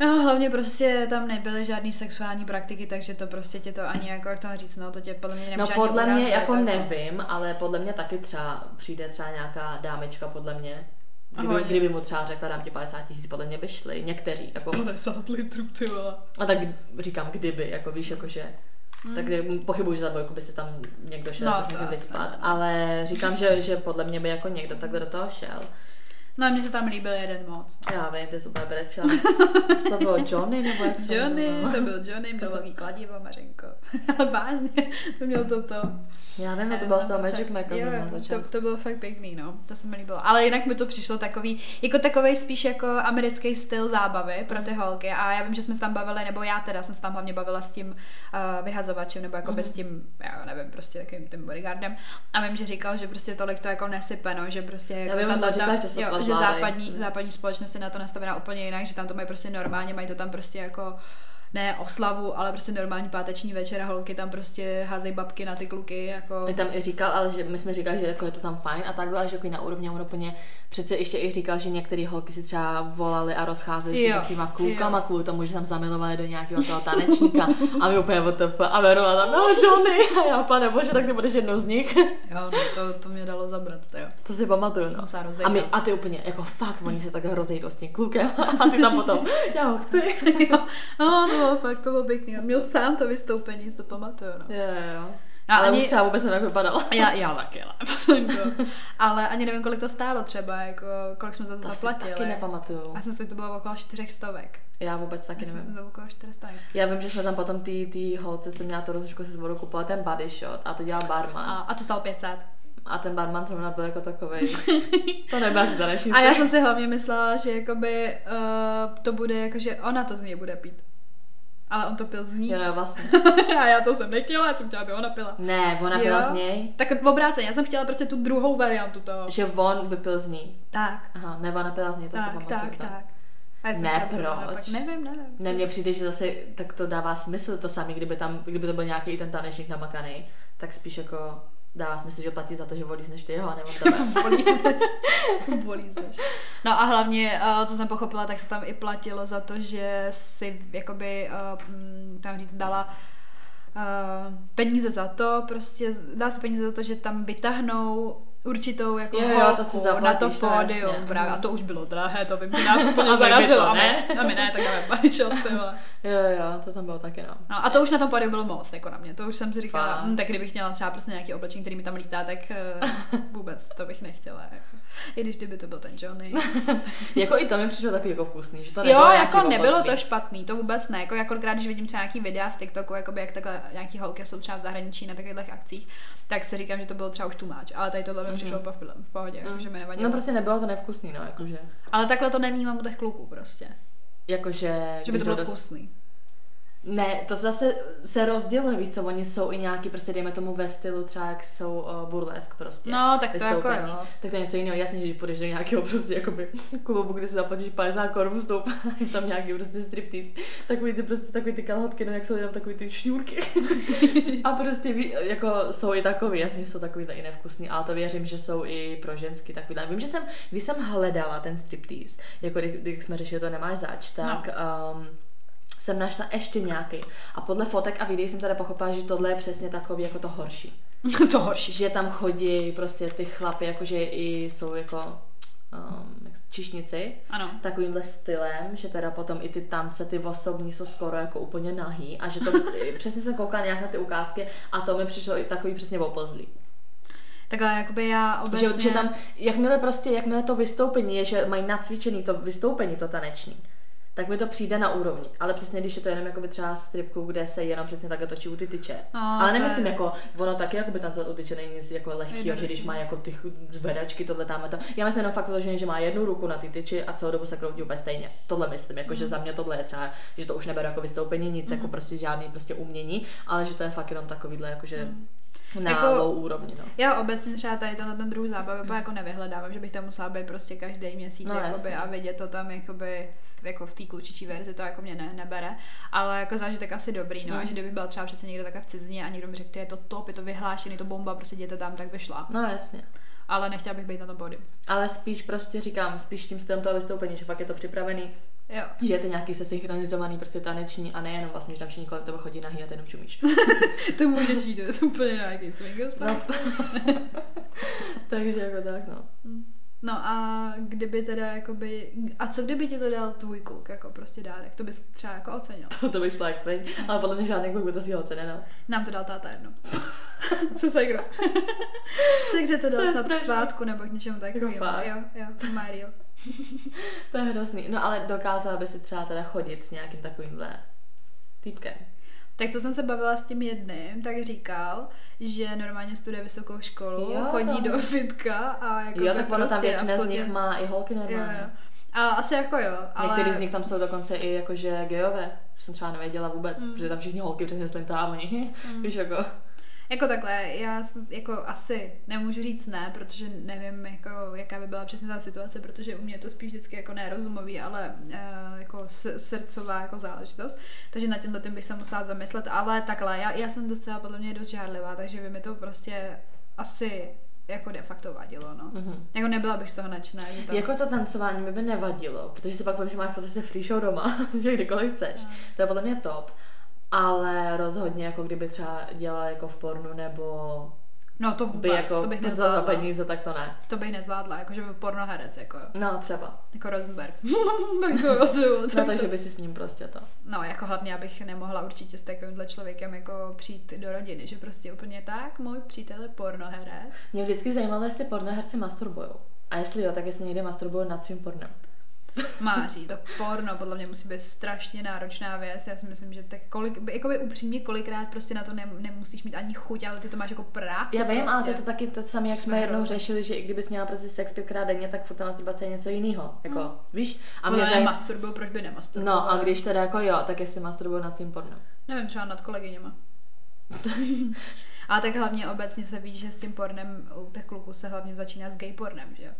No, hlavně prostě tam nebyly žádný sexuální praktiky, takže to prostě tě to ani jako, jak to říct, no to tě podle mě No podle mě urazit, jako to nevím, ale podle mě taky třeba přijde třeba nějaká dámečka podle mě. Kdyby, Hodně. kdyby mu třeba řekla, dám ti 50 tisíc, podle mě by šli, někteří, jako, 50 litrů, ty vole. a tak říkám, kdyby, jako víš, jakože, tak pochybuji, že za dvojku by se tam někdo šel No, jako to vyspat, ale říkám, že, že podle mě by jako někdo takhle do toho šel. No a mně se tam líbil jeden moc. Já vím, ty super brečela. Co to bylo, Johnny, nebo jak se Johnny, jmenoval? to byl Johnny, měl velký kladivo, Mařenko. Ale vážně, to měl toto. Já vím, no to bylo z toho No, Magic zrovna ta to, to bylo fakt pěkný, no. To se mi líbilo. Ale jinak mi to přišlo takový, jako takový spíš jako americký styl zábavy pro ty holky. A já vím, že jsme se tam bavili, nebo já teda jsem se tam hlavně bavila s tím uh, vyhazovačem, nebo jako Mhm. bez tím, já nevím, prostě takovým tím bodyguardem. A vím, že říkal, že prostě tolik to jako nesype, no, že prostě jako vím, tato- on říkal, že to že západní, západní společnost je na to nastavená úplně jinak, že tam to mají prostě normálně, mají to tam prostě jako ne oslavu, ale prostě normální páteční večer a holky tam prostě házejí babky na ty kluky, jako... On tam i říkal, ale že my jsme říkali, že jako je to tam fajn a takhle, ale že jako na úrovni on úplně přece ještě i říkal, že některé holky si třeba volali a rozcházeli se svýma klukama jo. kvůli tomu, že tam zamilovali do nějakého toho tanečníka a my úplně WTF a Verona tam, no Johnny a já pane bože, tak ty budeš jednou z nich. Jo, no, to, to mě dalo zabrat, to jo. To si pamatuju, no. A, my, a ty úplně, jako fakt, oni se takhle rozejdou s tím klukem a ty tam potom, já ho chci. jo. No, to bylo fakt, to bylo pěkný. On měl sám to vystoupení, si to pamatuju, no. Jo, jo. No, ale ani- už třeba vůbec nevím, jak vypadal. Já, já taky, ale, ale ani nevím, kolik to stálo třeba, jako, kolik jsme za to, To si zaplatili. taky nepamatuju. Já jsem si to bylo okolo čtyřech stovek. Já vůbec taky Já jsem nevím. si to okolo čtyřstovek. Já vím, že jsme tam potom ty, ty holce, co měla tu rozličku, se vodou kupovali ten body shot a to dělal barman. A, A, to stalo 500. a ten barman zrovna byl jako takovej. to nebyla tanečnice. A já jsem si hlavně myslela, že jakoby uh, to bude jako, že ona to z něj bude pít. Ale on to pil z ní. Jo, no, vlastně. a já to jsem nechtěla, já jsem chtěla, aby ona pila. Ne, ona Jo. pila z něj, Tak v obráceně, já jsem chtěla prostě tu druhou variantu toho. že on by pil z ní. Tak, Aha, ne, ona pila z něj, to tak, pamatuju. tak, to. tak. Jsem Ne, proč? Pak, nevím, nevím. Ne, mně přijde, že zase tak to dává smysl to samý, kdyby tam, kdyby to byl nějaký ten tanečník namakaný, tak spíš jako dává smysl, že platí za to, že volíš ty jeho nebo tebe. Volízneš. No a hlavně, eh, co jsem pochopila, tak se tam i platilo za to, že si jakoby, eh, mm, tam říct, dala eh, peníze za to, prostě dá se peníze za to, že tam vytáhnou určitou jako Jo, jo, to si na to pódium jasně. právě. A to už bylo drahé, to by nás úplně zarazilo. to A ne. a my ne, tak dáme vole. Jo, jo, to tam bylo taky, no. No, a to už na tom pódiu bylo moc, jako na mě. To už jsem si říkala, hm, tak kdybych měla třeba prostě nějaký oblečení, který mi tam lítá, tak uh, vůbec to bych nechtěla. Jako. I když kdyby to byl ten Johnny. Jako i to mi přišlo takový jako vkusný, že to jo, nebylo jako nějaký nebylo to špatný, to vůbec ne. Jako, jako když vidím třeba nějaký videa z TikToku, jakoby jak takhle nějaký holky jsou třeba v zahraničí na takových akcích, tak si říkám, že to bylo třeba už too much. Ale tady tohle mi Mhm. přišlo mm-hmm. v pohodě, mm. že mi nevadilo. No prostě nebylo to nevkusný, no, jakože. Ale takhle to nevnímám u těch kluků prostě. Jakože... Že by to bylo dost- vkusný. Ne, to zase se rozděluje, víš co, oni jsou i nějaký, prostě dejme tomu ve stylu třeba, jak jsou uh, burlesk prostě. No, tak to jako jo. Tak to je něco jiného, jasně, že když půjdeš do nějakého prostě jakoby klubu, kde si zaplatíš 50 korun je tam nějaký prostě striptease, takový ty prostě takový ty kalhotky, no jak jsou tam takový ty šňůrky. a prostě ví, jako jsou i takový, jasně, že jsou takový i nevkusný, ale to věřím, že jsou i pro ženský takový. Vím, že jsem, když jsem hledala ten striptease, jako když, když jsme řešili to nemáš zač, tak no. um, jsem našla ještě nějaký. A podle fotek a videí jsem teda pochopila, že tohle je přesně takový jako to horší. to horší. Že tam chodí prostě ty chlapy, jakože i jsou jako um, čišnici, Ano. takovýmhle stylem, že teda potom i ty tance, ty osobní jsou skoro jako úplně nahý a že to, přesně jsem koukala nějak na ty ukázky a to mi přišlo i takový přesně opozlý. Takhle jakoby já obecně... Že, že tam, jakmile prostě, jakmile to vystoupení je, že mají nacvičený to vystoupení, to taneční, tak mi to přijde na úrovni. Ale přesně, když je to jenom jakoby třeba stripku, kde se jenom přesně takhle točí u ty tyče. No, Ale nemyslím je- jako, ono taky jakoby tancovat u tyče není nic jako lehkýho, že když má jako ty zvedačky, tohle tam to. Já myslím jenom fakt vyloženě, že má jednu ruku na ty tyči a celou dobu se kroutí úplně stejně. Tohle myslím, jako, Mhm. že za mě tohle je třeba, že to už neberu jako vystoupení, nic jako prostě žádný prostě umění, ale že to je fakt jenom takovýhle jakože na Jako- low úrovni. No. Já obecně třeba tady tenhle ten druh zábavy úplně jako nevyhledávám, že bych tam musela být prostě každý měsíc No, jakoby, a vidět to tam jakoby, jako v té klučičí verzi, to jako mě ne, nebere. Ale jako zážitek asi dobrý, no. Mm. A že kdyby byla třeba přesně někde takhle v cizině a někdo mi řekl, "Ty, je to top, je to vyhlášený, je to bomba, prostě jděte tam, tak by šla. no jasně. Ale nechtěla bych být na tom pódiu. Ale spíš prostě říkám, spíš tím stylem toho vystoupení, že fakt je to připravený, Jo. že je to nějaký sesynchronizovaný prostě taneční a nejenom vlastně, že tam všichni kolem tebe chodí nahý a ty jenom čumíš. to může žít, to je úplně nějaký swing No. Takže jako tak, no. No a kdyby teda jakoby, a co kdyby ti to dal tvůj kluk, jako prostě dárek, to bys třeba jako ocenil. To, to bych šla jak svej, ale podle mě žádný kluk by to si ho nedal. Nám to dal táta jedno. Co segra? Segře to To dal je snad k strašný. svátku nebo k něčemu takovému. Jako? Jo, jo, to má real. To je hrozný. No ale dokázala by si třeba teda chodit s nějakým takovýmhle týpkem. Tak co jsem se bavila s tím jedným, tak říkal, že normálně studuje vysokou školu, Jo, chodí to- do fitka a jako jo, tak ono tam prostě většina z absolutně- nich má i holky Jo, normálně. jo. A asi jako jo, ale... Některý z nich tam jsou dokonce i jakože gejové. Jsem třeba nevěděla vůbec, Mm. protože tam všichni holky přesně slintá oni. Víš jako. Jako takhle, já jako asi nemůžu říct ne, protože nevím, jako, jaká by byla přesně ta situace, protože u mě je to spíš vždycky jako nerozumový, ale uh, jako srdcová jako záležitost. Takže na tímhle tím bych se musela zamyslet, ale takhle, já, já jsem docela podle mě dost žárlivá, takže by mi to prostě asi jako de facto vadilo, no. Mhm. Jako nebyla bych z toho nadšená, tam... Jako to tancování mi by nevadilo, protože si pak povím, že máš prostě free show doma, že kdykoliv chceš. No. To je podle mě top. Ale rozhodně, jako kdyby třeba dělala jako v pornu, nebo No to by vůbec, jako to bych za, za nezvládla. peníze, tak to ne. To bych nezvládla, jakože by pornoherec, jako, No třeba. jako Rosenberg. tak to, to, to, No takže by si s ním prostě to. No, jako hlavně abych nemohla určitě s takovýmhle člověkem jako přijít do rodiny, že prostě úplně tak, můj přítel je pornoherec. Mě vždycky zajímalo, jestli pornoherci masturbujou. A jestli jo, tak jestli někde masturbují nad svým pornem. Máří, to porno podle mě musí být strašně náročná věc. Já si myslím, že tak kolik, jakoby upřímně kolikrát prostě na to ne, nemusíš mít ani chuť, ale ty to máš jako práci. Já vím, prostě. ale to je to taky to samé, jak jsme Jsme jednou řešili, že i kdybys měla prostě sex pětkrát denně, tak furt ta masturbace je něco jiného. Jako, Hmm. víš? A A mě zajímá... masturbuju, proč by nemasturbuju? No a když teda jako jo, tak jestli masturbují nad svým pornem. Nevím, třeba nad kolegyněma. ale tak hlavně obecně se ví, že s tím pornem u těch kluků se hlavně začíná s gay pornem, že jo?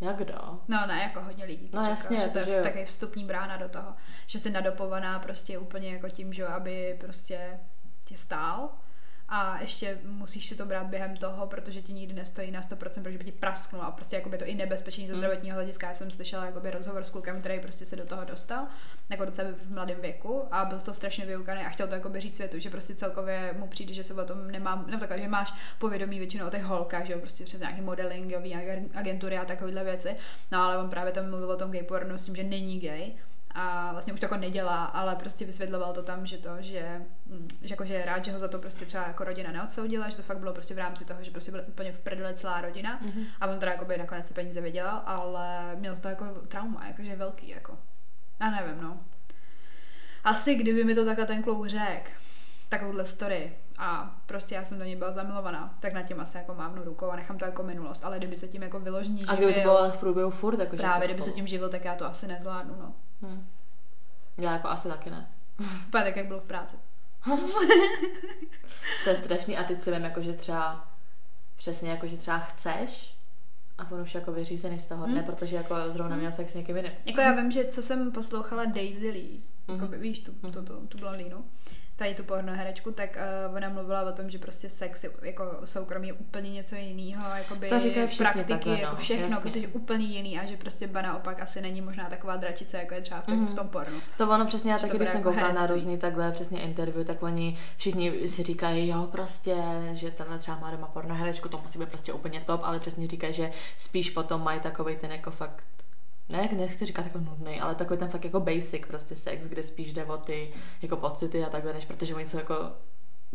Jak kdo? No ne, jako hodně lidí to No čeká, jasně, že to je takový vstupní brána do toho, že jsi nadopovaná prostě úplně jako tím, že aby prostě tě stál a ještě musíš si to brát během toho, protože ti nikdy nestojí na 100%, protože by ti prasknul a prostě jako by to i nebezpečný ze Mm. zdravotního hlediska. Já jsem slyšela jakoby rozhovor s klukem, který prostě se do toho dostal, jako docela v mladém věku a byl toho strašně vyukaný a chtěl to jakoby říct světu, že prostě celkově mu přijde, že se o tom nemám, nebo takhle, že máš povědomí většinou o těch holkách, že jo, prostě přes nějaký modelingový ag- agentury a takovéhle věci. No ale on právě tam mluvil o tom gay pornu s tím, že není gay a vlastně už to jako nedělá, ale prostě vysvětloval to tam, že to, že, mm, že, jako, že je rád, že ho za to prostě třeba jako rodina neodsoudila, že to fakt bylo prostě v rámci toho, že prostě byla úplně v prdele celá rodina Mhm. a on teda jakoby nakonec ty peníze vydělal, ale měl z toho jako trauma, jakože velký jako. Já nevím, no. Asi kdyby mi to takhle ten kluk řekl, takovouhle story a prostě já jsem do něj byla zamilovaná, tak nad tím asi jako mávnu rukou a nechám to jako minulost, ale kdyby se tím jako vyložení A kdyby to živil, bylo v průběhu furt, jako právě kdyby se spolu. tím živil, tak já to asi nezvládnu, no. Hm. Já jako asi taky ne. Úplně tak, jak bylo v práci. To je strašný a teď si vím, jako, že třeba přesně jako, že třeba chceš a on už jako vyřízený z toho dne, Hm. protože jako zrovna měl sex s někým jiným. Jako já vím, že co jsem poslouchala Daisy Lee, Mhm. jako víš, tu, tu, tu, tu blondýnu, tady tu pornoherečku, tak uh, ona mluvila o tom, že prostě sex je, jako soukromí je úplně něco jiného, říkají všichni praktiky, takhle, no, jako všechno, jasně. prostě úplně jiný a že prostě ba naopak asi není možná taková dračice, jako je třeba v, tom, Mhm. v tom pornu. To ono přesně, já taky, když jsem jako koukala na různý takhle přesně interview, tak oni všichni si říkají, jo, prostě, že tenhle třeba má doma pornoherečku, to musí být prostě úplně top, ale přesně říkají, že spíš potom mají takový ten jako fakt ne, nechci říkat jako nudný, ale takový ten fakt jako basic prostě sex, kde spíš jde o ty jako pocity a takhle, než protože oni jsou jako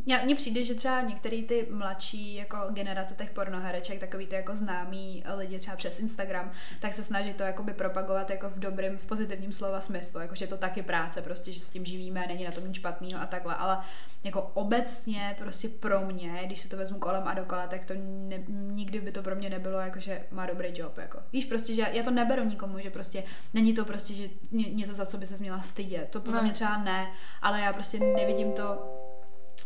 Já, mně přijde, že třeba některý ty mladší jako generace těch pornohereček, takový ty jako známí lidi třeba přes Instagram, tak se snaží to jakoby propagovat jako v dobrém, v pozitivním slova smyslu, jako že je to taky práce, prostě, že se tím živíme, není na tom nic špatného a takhle, ale jako obecně prostě pro mě, když se to vezmu kolem a dokola, tak to ne, nikdy by to pro mě nebylo jako, že má dobrý job, jako. Víš, prostě, že já to neberu nikomu, že prostě není to prostě, že ně- něco, za co by se měla stydět, to podle No, mě třeba ne, ale já prostě nevidím to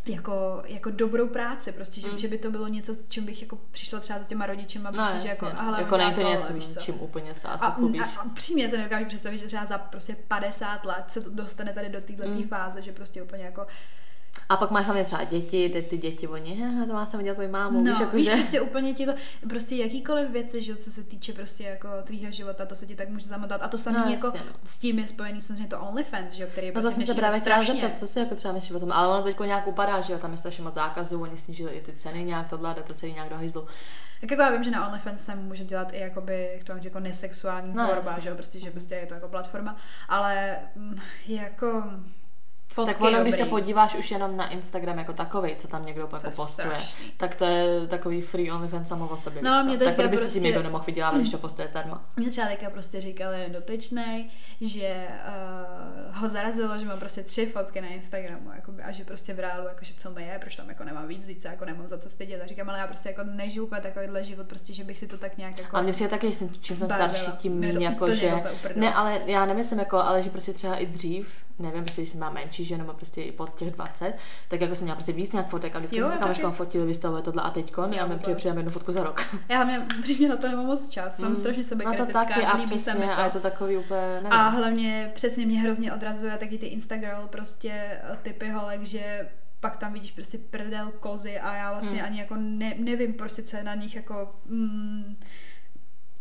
jako, jako dobrou práci, prostě, že, Mm. že by to bylo něco, čím bych jako přišla třeba za těma rodičema, No, prostě, že jako, ale jako není to tohle, něco, víš s co. čím úplně se asi a, a, a přímě se nedokážu představit, že třeba za prostě 50 let se to dostane tady do této Mm. fáze, že prostě úplně jako A pak máš hlavně třeba děti, teď ty děti, oni, "He, to má jsem vidět tvoji mámu, No, víš, jako, víš, že... prostě úplně ti to, prostě jakýkoliv věci, že co se týče prostě jako tvýho života, to se ti tak může zamotat. A to samé No, jako jasně, no. s tím je spojený samozřejmě to OnlyFans, že který je No to prostě jsem se právě chtěla strašně- zeptat, co si jako třeba myslíš o tom, ale ono teď nějak upadá, že jo, tam je strašně moc zákazů, oni snížili i ty ceny nějak, tohle, jde to celý nějak do hajzlu. Tak jako já vím, že na OnlyFans se může dělat i jakoby, jak to mám říct, jako nesexuální No, tvorba, jasně. že jo, prostě, že prostě je to jako platforma, ale mm, jako fotky tak ono, když se podíváš už jenom na Instagram jako takový, co tam někdo pak postuje, strašný. tak to je takový free OnlyFans samo o sobě. No, mě tak proč by si tím prostě- někdo nemohl vydělávat, když to postuje zdarma. Mě třeba teďka prostě říkali dotyčnej, že uh, ho zarazilo, že má prostě tři fotky na Instagramu jakoby, a že prostě v reálu, jakože co mi je, proč tam jako nemám víc, teď se jako nemám za co stydět. A říkám, ale já prostě jako nežiju úplně takovýhle život, prostě, že bych si to tak nějak jako... A mně přijde taky, že jsem, čím jsem Bavila. starší, tím Mě méně jako, úplně že... úplně. Ne, ale já nemyslím jako, ale že prostě třeba i dřív, nevím, prostě když jsem byla menší, že nebo prostě i pod těch 20, tak jako jsem měla prostě víc nějak fotek a vždycky Jo, se já kamoškám taky. fotili, vystavuje tohle a teďko, já mi vůbec. přijde přijeme jednu fotku za rok. Já hlavně přímě na to nemám moc čas, jsem Mm. strašně No to taky a líbí se mi přesně, to. a je to takový úplně, nevím. A hlavně přesně mě hrozně odrazuje taky ty Instagram prostě eh, typy holek, že pak tam vidíš prostě prdel kozy a já vlastně Hmm. ani jako ne, nevím prostě, co je na nich jako mm,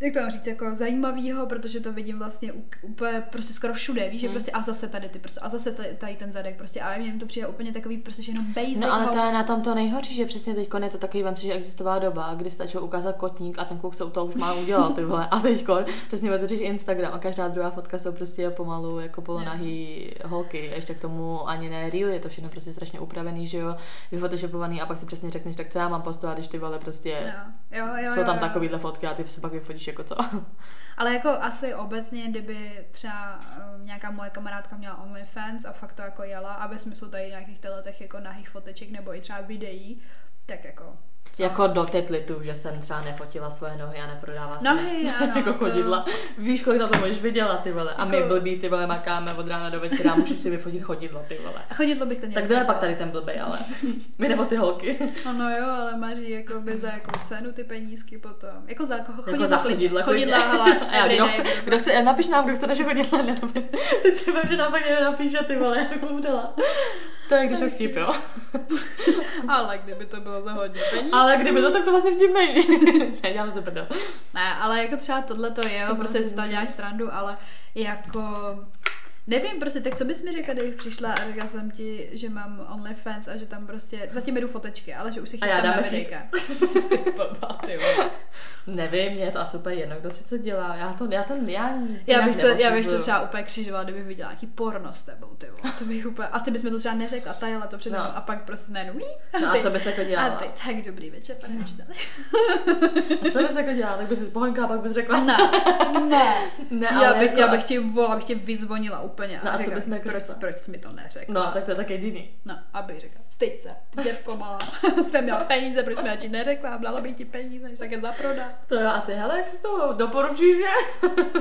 jak to mám říct, jako zajímavýho, protože to vidím vlastně úplně prostě skoro všude, víš, že Hmm. prostě a zase tady ty prostě, a zase tady, ten zadek prostě, a mně to přijde úplně takový prostě že jenom basic No ale to je na tom to nejhorší, že přesně teď je to takový, vem si, že existovala doba, kdy stačilo ukázat kotník a ten kluk se u toho už má udělal ty vole. A teď přesně otevřeš Instagram a každá druhá fotka jsou prostě pomalu jako polonahý holky. A ještě k tomu ani ne real, je to všechno prostě strašně upravený, že jo, vyphotoshopovaný a pak si přesně řekneš, tak co já mám postovat, když ty vole prostě Jo, jo, jo, jsou tam takovýhle fotky a ty se pak vyfotíš jako co. Ale jako asi obecně, kdyby třeba um, nějaká moje kamarádka měla OnlyFans a fakt to jako jela a ve smyslu tady nějakých těch jako nahých foteček nebo i třeba videí, tak jako... Jako do tetlitu, že jsem třeba nefotila svoje nohy a neprodává se Nohy, ano, jako to- chodidla. Víš, kolik na to můžeš vydělat, ty vole. A my Jako- blbí, ty vole, makáme od rána do večera, můžeš si vyfotit chodidla, ty vole. A chodidlo bych to Tak kdo je pak tady ten blbej, ale my nebo ty holky. No, no jo, ale Maří jako by za jakou cenu ty penízky potom. Jako za chodidla, jako za chodidla. Chodidla, hele, a já, kdo, chce, kdo chce, napiš nám, kdo chce naše chodidla. Ne, to teď si vím, že nám pak někdo napíše, ty vole, já bych umřela. To je když to vtip, jo. ale kdyby to bylo za hodně peníz. Ale kdyby to, tak to vlastně vtip není. ne, dělám se prdel. Ne, ale jako třeba tohle to je, jo, prostě si toho děláš srandu, ale jako Nevím, prostě, tak co bys mi řekla, kdybych přišla a řekla jsem ti, že mám OnlyFans a že tam prostě, zatím jdu fotečky, ale že už se chystám na videjka. Nevím, mě je to asi úplně jedno, kdo si co dělá. Já to, já ten, já, já bych, se, já bych se třeba úplně křižovala, kdybych viděla nějaký porno s tebou, ty To bych úplně, a ty bys mi to třeba neřekla, tajela to před no. a pak prostě najednou. No a co bys jako dělala? A ty, tak dobrý večer, pane učiteli. a co bys jako dělala? Tak bys si pohanka a pak bys řekla. Ne, ne. ne já, bych, jako... já bych tě volala, bych tě vyzvonila úplně. No a, a co bys mi proč, proč jsi mi to neřekl? No, tak to je tak jediný. No, aby řekla, styď se, ty děvko malá, jsi měla peníze, proč mi ti neřekla, dala bych ti peníze, jsi také zaprodat. To jo, a ty, hele, jak jsi toho doporučíš mě?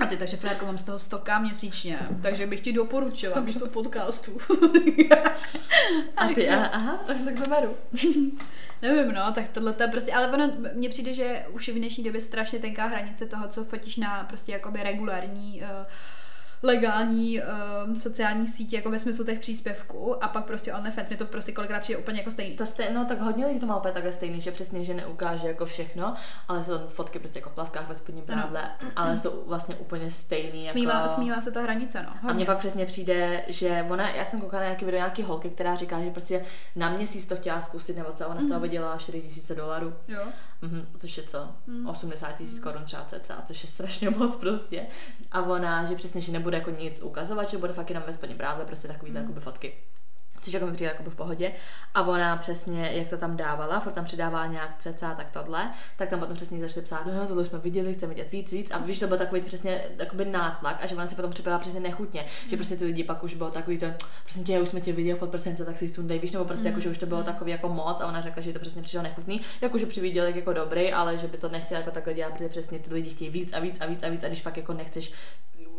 a ty, takže Frérko, mám z toho stoka měsíčně, takže bych ti doporučila místo podcastu. a ty, aha, aha, tak to beru. Nevím, no, tak tohle to je prostě, ale ono, mně přijde, že už v dnešní době strašně tenká hranice toho, co fotíš na prostě jakoby regulární uh, legální um, sociální sítě, jako ve smyslu těch příspěvků a pak prostě OnlyFans, mi to prostě kolikrát přijde úplně jako stejný. To stej, no tak hodně lidí to má úplně takhle stejný, že přesně, že neukáže jako všechno, ale jsou tam fotky prostě jako v plavkách ve spodním prádle, no. ale jsou vlastně úplně stejný. Smívá, jako... smívá se to hranice, no. Hodně. A mně pak přesně přijde, že ona, já jsem koukala na nějaký video nějaký holky, která říká, že prostě na měsíc to chtěla zkusit, nebo co, ona z toho mhm. vydělala 4000 dolarů. Jo. Mm-hmm, což je co? Mm. 80 tisíc korun třeba cca, což je strašně moc prostě. A ona, že přesně, že nebude jako nic ukazovat, že bude fakt jenom ve spodním prádle, prostě takový mm. jakoby fotky což jako mi přijde jako v pohodě. A ona přesně, jak to tam dávala, furt tam přidává nějak cca, tak tohle, tak tam potom přesně začali psát, no tohle jsme viděli, chceme vidět víc, víc. A víš, to byl takový přesně takový nátlak a že ona si potom připadala přesně nechutně, mm. že prostě ty lidi pak už bylo takový to, prostě tě, už jsme tě viděli pod prsence, tak si sundej, víš, nebo prostě mm. jako, že už to bylo mm. takový jako moc a ona řekla, že to přesně přišlo nechutný, jako že přividěli jako dobrý, ale že by to nechtěla jako takhle dělat, protože přesně ty lidi chtějí víc a víc a víc a víc a když fakt jako nechceš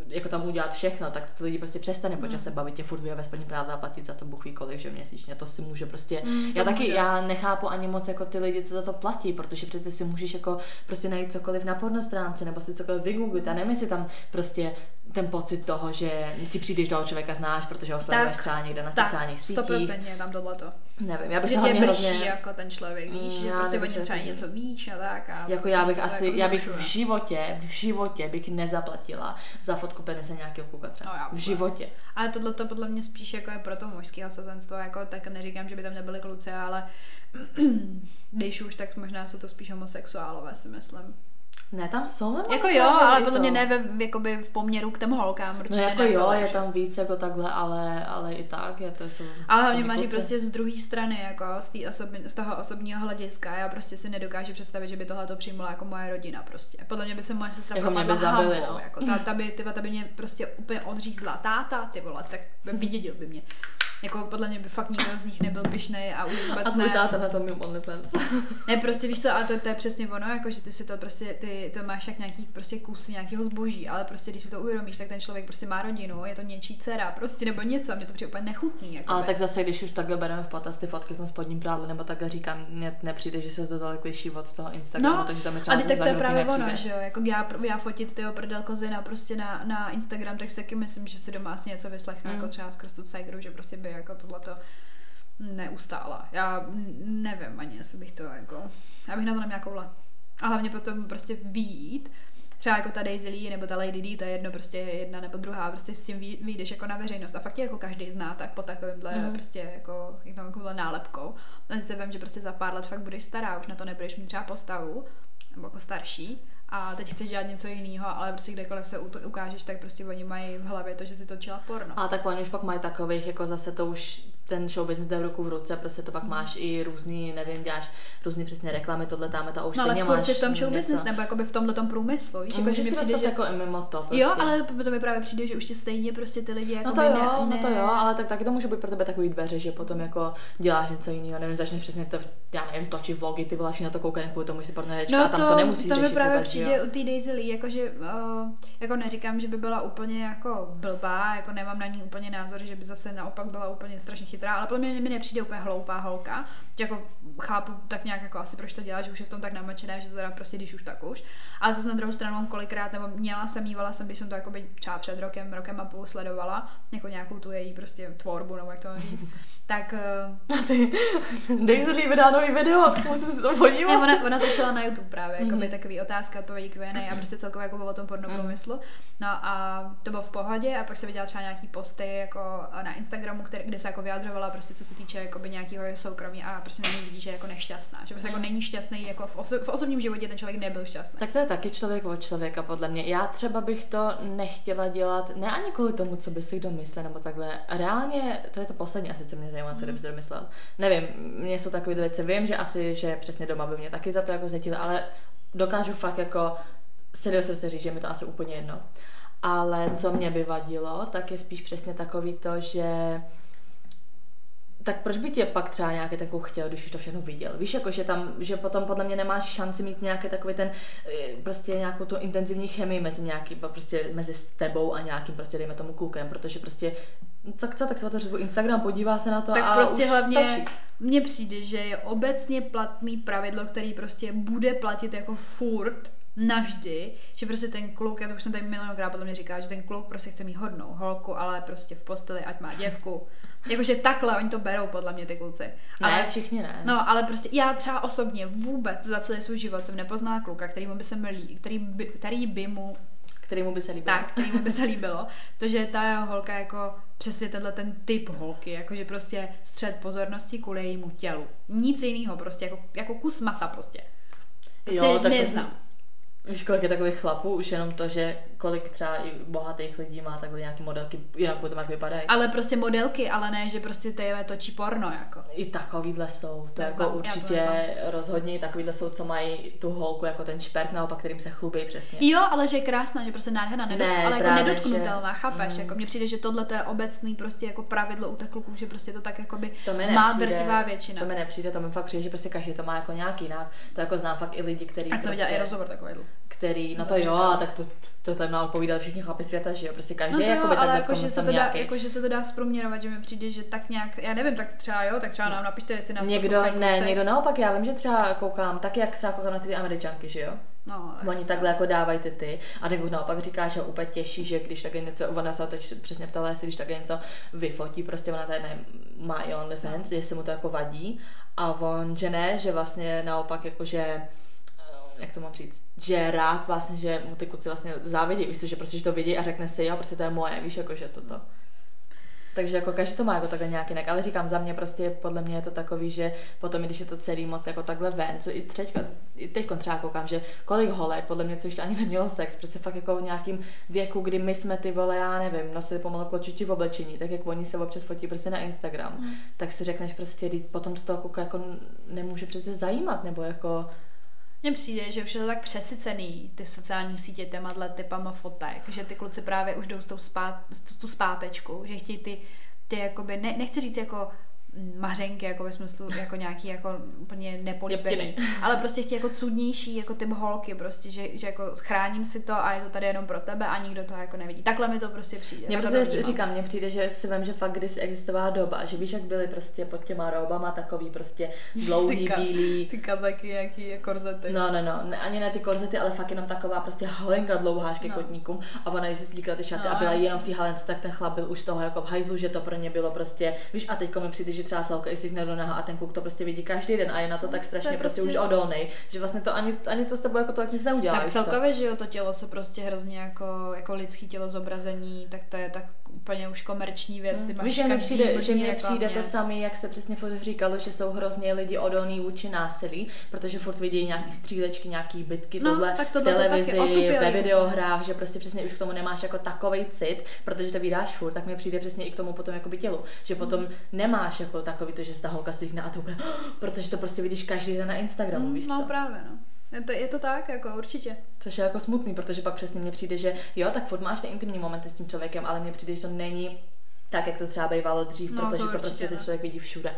jako tam udělat všechno, tak to lidi prostě přestane po čase mm. bavit, tě furt ve spodní práva a platit za to buchví kolik, že měsíčně. To si může prostě, mm, já taky, může. já nechápu ani moc jako ty lidi, co za to platí, protože přece si můžeš jako prostě najít cokoliv na pornostránce nebo si cokoliv vygooglit a jestli tam prostě ten pocit toho, že ti přijdeš toho člověka znáš, protože ho sleduješ třeba někde na sociálních sítích. Tak, 100% je tam tohleto. Nevím, já bych se hlavně hrozně... jako ten člověk, víš, mm, že prostě o něm třeba něco víš a tak. A jako já bych asi, jako já bych v životě, v životě bych nezaplatila za fotku penise nějakého kluka třeba. No, já v životě. Ale tohle to podle mě spíš jako je pro to mužského sazenstvo, jako tak neříkám, že by tam nebyly kluci, ale když už, tak možná jsou to spíš homosexuálové, si myslím. Ne, tam jsou Jako jo, ale podle mě ne ve, jakoby v poměru k těm holkám. No jako ne, jo, je tam víc jako takhle, ale, ale i tak, je to jsou... Ale hlavně máš prostě z druhé strany, jako z, tý z toho osobního hlediska, já prostě si nedokážu představit, že by tohle to přijmula jako moje rodina prostě. Podle mě by se moje sestra jako propadla zabili, no. jako ta, ta, by, ta, ta by mě prostě úplně odřízla. Táta, ty vole, tak vydědil by mě. Jako podle mě by fakt nikdo z nich nebyl pišnej a už vůbec a tvůj táta na tom mým OnlyFans. ne, prostě víš co, ale to, to, je přesně ono, jako že ty si to prostě, ty to máš jak nějaký prostě kus nějakého zboží, ale prostě když si to uvědomíš, tak ten člověk prostě má rodinu, je to něčí dcera, prostě nebo něco, a mě to přijde úplně nechutný. Jako ale tak zase, když už takhle bereme v potaz ty fotky v tom spodním prádle, nebo takhle říkám, mně nepřijde, že se to tolik liší od toho Instagramu, no, takže tam je třeba a tak to je právě ono, že jo, jako já, já fotit tyho prdel kozina prostě na, na Instagram, tak si taky myslím, že si doma asi něco vyslechnu, mm. jako třeba skrz tu Cegru, že prostě by jako tohleto neustála. Já nevím ani, jestli bych to jako, já bych na to neměla koule. A hlavně potom prostě výjít, třeba jako ta Daisy Lee nebo ta Lady D, to je jedno prostě jedna nebo druhá, prostě s tím vyjdeš jako na veřejnost a fakt je jako každý zná, tak po takovémhle mm. prostě jako, jako nálepkou. A si vím, že prostě za pár let fakt budeš stará, už na to nebudeš mít třeba postavu, nebo jako starší, a teď chceš dělat něco jiného, ale prostě kdekoliv se ukážeš, tak prostě oni mají v hlavě to, že si točila porno. A tak oni už pak mají takových, jako zase to už ten show business jde v ruku v ruce, prostě to pak mm. máš i různý, nevím, děláš různý přesně reklamy, tohle tam, to a už no, ale furt máš v tom show business, nebo jakoby v tomhle tom průmyslu, víš, jako, že mi přijde, že... jako i mimo to, prostě. Jo, ale to mi právě přijde, že už tě stejně prostě ty lidi jako No to jo, ne, no to jo, ale tak taky to může být pro tebe takový dveře, že potom jako děláš něco jiného, nevím, začneš přesně to, já nevím, točit vlogy, ty vole, na to koukají kvůli tomu, že si pornečka, no a tam to nemusíš to mi právě přijde u té Daisy Lee, jakože, uh, jako neříkám, že by byla úplně jako blbá, jako nemám na ní úplně názor, že by zase naopak byla úplně strašně chytrá, ale podle mě mi nepřijde úplně hloupá holka, že jako chápu tak nějak jako asi proč to dělá, že už je v tom tak namačené, že to teda prostě když už tak už. A zase na druhou stranu kolikrát, nebo měla jsem, mývala jsem, když jsem to jako by třeba před rokem, rokem a půl sledovala, jako nějakou tu její prostě tvorbu, nebo jak to říct, tak... A ty, dej se vydá nový video, musím si to podívat. Ne, ona, ona točila na YouTube právě, jako by takový otázka, odpovědi Q&A a prostě celkově jako o tom porno průmyslu. No a to bylo v pohodě a pak se viděla třeba nějaký posty jako na Instagramu, který, kde se jako vyjadřovala prostě co se týče jako by nějakého soukromí a prostě na vidí, že je jako nešťastná, že prostě jako není šťastný, jako v, oso- v osobním životě ten člověk nebyl šťastný. Tak to je taky člověk od člověka, podle mě. Já třeba bych to nechtěla dělat, ne ani kvůli tomu, co by si kdo myslel, nebo takhle. Reálně, to je to poslední asi, co mě zajímá, co mm. si domyslel. Nevím, mě jsou takové věci, vím, že asi, že přesně doma by mě taky za to jako zetili, ale dokážu fakt jako si se říct, že mi to asi úplně jedno. Ale co mě by vadilo, tak je spíš přesně takový to, že tak proč by tě pak třeba nějaký takovou chtěl, když už to všechno viděl? Víš, jako, že tam, že potom podle mě nemáš šanci mít nějaký takový ten, eh, prostě nějakou tu intenzivní chemii mezi nějaký, prostě mezi s tebou a nějakým prostě, dejme tomu klukem, protože prostě tak co, tak se otevře Instagram, podívá se na to tak a prostě už hlavně stačí. mně přijde, že je obecně platný pravidlo, který prostě bude platit jako furt, navždy, že prostě ten kluk, já to už jsem tady milionkrát podle mě říkala, že ten kluk prostě chce mít hodnou holku, ale prostě v posteli, ať má děvku. Jakože takhle oni to berou podle mě ty kluci. Ale Ale, všichni ne. no, ale prostě já třeba osobně vůbec za celý svůj život jsem nepoznala kluka, který mu by se mi lí, který by, který by mu Kterýmu by se líbilo. tak, který mu by se líbilo, to, že ta holka jako přesně tenhle ten typ holky, jakože prostě střed pozornosti kvůli jejímu tělu. Nic jiného prostě, jako, jako kus masa prostě. Prostě Jo, tak to neznám. Víš, kolik je takových chlapů, už jenom to, že kolik třeba i bohatých lidí má takhle nějaký modelky, jinak potom jak vypadají. Ale prostě modelky, ale ne, že prostě ty točí porno, jako. I takovýhle jsou, to jako to určitě neznám. rozhodně i takovýhle jsou, co mají tu holku jako ten šperk, naopak kterým se chlubí přesně. Jo, ale že je krásná, že prostě nádherná, nedot, Ne, ale jako nedotknutelná, že- chápeš? mm. Jako mně přijde, že tohle to je obecný prostě jako pravidlo u těch kluků, že prostě to tak jako by To má drtivá většina. To mi nepřijde, to mi fakt přijde, že prostě každý to má jako nějak jinak. To jako znám fakt i lidi, Já jsem prostě, viděla i rozhovor takový. Který, no No to jo, říkám. tak to, to, to tam má odpovídat všichni chlapi světa, že jo, prostě každý No to jo, jako ale jako, tom že, se to dá, nějaký. jako, že se to dá zprůměrovat, že mi přijde, že tak nějak, já nevím, tak třeba jo, tak třeba nám napište, jestli nás Někdo, ne, kluci. někdo naopak, já vím, že třeba koukám, tak jak třeba koukám na ty američanky, že jo? No, tak Oni takhle jako dávají ty ty. A nebo naopak říká, že úplně těší, že když také něco, ona se teď přesně ptala, jestli když také něco vyfotí, prostě ona tady ne, má i OnlyFans, jestli mu to jako vadí. A on, že ne, že vlastně naopak jako, že jak to mám říct, že rád vlastně, že mu ty kluci vlastně závidí, víš co, že prostě že to vidí a řekne si, jo, prostě to je moje, víš, jako, že toto. Takže jako každý to má jako takhle nějak jinak, ale říkám, za mě prostě podle mě je to takový, že potom, když je to celý moc jako takhle ven, co i teďka, i teď třeba koukám, že kolik holek, podle mě, co ještě ani nemělo sex, prostě fakt jako v nějakým věku, kdy my jsme ty vole, já nevím, nosili pomalu kločití v oblečení, tak jak oni se občas fotí prostě na Instagram, Hmm. tak si řekneš prostě, "Vždyť potom to kluka jako nemůže přece zajímat, nebo jako, Mně přijde, že už je to tak přesycený, ty sociální sítě těma typama fotek, že ty kluci právě už jdou s tou spát, tu, tu zpátečku, že chtějí ty, ty jakoby, ne, nechci říct jako mařenky, jako ve smyslu jako nějaký jako úplně nepolíbený, ale prostě chtějí jako cudnější, jako typ holky prostě, že, že jako chráním si to a je to tady jenom pro tebe a nikdo to jako nevidí. Takhle mi to prostě přijde. Mně to prostě říkám, mně přijde, že si vím, že fakt kdysi existovala doba, že víš, jak byly prostě pod těma robama takový prostě dlouhý, Ty ka- bílý, Ty kazaky, jaký korzety. No, no, no, ne, ani ne ty korzety, ale fakt jenom taková prostě halenka dlouhá až ke No. kotníkům a ona když si slíkla ty šaty No, a byla jenom v té halence, tak ten chlap byl už z toho jako v hajzlu, že to pro ně bylo prostě, víš, a teď mi přijde, že třeba selka i si do naha a ten kluk to prostě vidí každý den a je na to tak strašně je prostě, prostě- už odolný, že vlastně to ani, ani to s tebou jako to tak nic neudělá. Tak víš co? celkově, že jo, to tělo se prostě hrozně jako, jako lidský tělo zobrazení, tak to je tak úplně už komerční věc. Ty máš Víš, že mi přijde, že mně přijde to samé, jak se přesně říkalo, že jsou hrozně lidi odolní vůči násilí, protože furt vidí nějaký střílečky, nějaký bitky, No, tohle tak v to taky televizi, otupělý ve úplně. videohrách, že prostě přesně už k tomu nemáš jako takovej cit, protože to vydáš furt, tak mi přijde přesně i k tomu potom jako by tělu, že potom nemáš jako takový to, že ta holka stříhne a to úplně, protože to prostě vidíš každý den na Instagramu, víš No co? právě, no. Je to, je to tak, jako určitě. Což je jako smutný, protože pak přesně mně přijde, že jo, tak furt máš ty intimní momenty s tím člověkem, ale mně přijde, že to není tak, jak to třeba bývalo dřív, No, to protože to, určitě prostě ten ne. člověk vidí všude.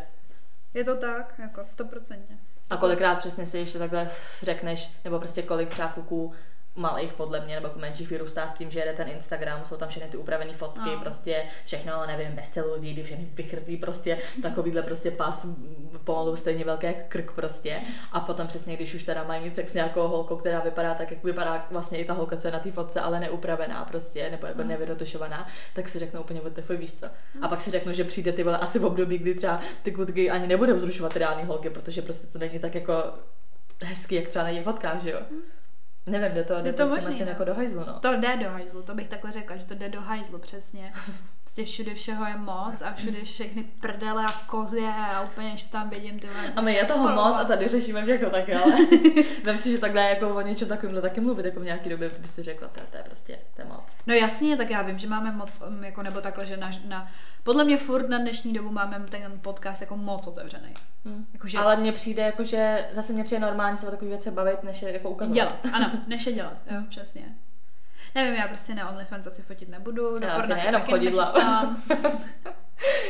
Je to tak, jako stoprocentně. A kolikrát přesně si ještě takhle řekneš, nebo prostě kolik třeba kuků malých podle mě, nebo menších vyrůstá s tím, že jede ten Instagram, jsou tam všechny ty upravené fotky, No. prostě všechno, nevím, bez celulídy, všechny vychrtý prostě, takovýhle prostě pas pomalu stejně velký jak krk prostě. A potom přesně, když už teda mají sex s nějakou holkou, která vypadá tak, jak vypadá vlastně i ta holka, co je na té fotce, ale neupravená prostě, nebo jako nevyrotušovaná, tak si řeknou úplně, what víš co. A pak si řeknu, že přijde ty vole asi v období, kdy třeba ty kutky ani nebudou vzrušovat ty reální holky, protože prostě to není tak jako hezký, jak třeba na těch fotkách, že jo. Nevím, jde to, jde Je to, prostě možný, vlastně no. jako do hajzlu, no. To jde do hajzlu, to bych takhle řekla, že to jde do hajzlu, přesně. Prostě všude všeho je moc a všude všechny prdele a kozy a úplně, že tam vidím ty A my je toho moc a tady řešíme všechno taky, ale vem si, že takhle jako o něčem takovýmhle taky mluvit, jako v nějaký době by si řekla, to, je- to je prostě, to je moc. No jasně, tak já vím, že máme moc, um, jako nebo takhle, že na, na podle mě furt na dnešní dobu máme ten podcast jako moc otevřený. Hm. Jakože Ale mně přijde jako, že zase mně přijde normálně se o takové věci bavit, než je jako ukazovat. dělat, ano, než je dělat, jo, přesně. Nevím, já prostě na OnlyFans asi fotit nebudu, do porna taky se ne, taky chodidla.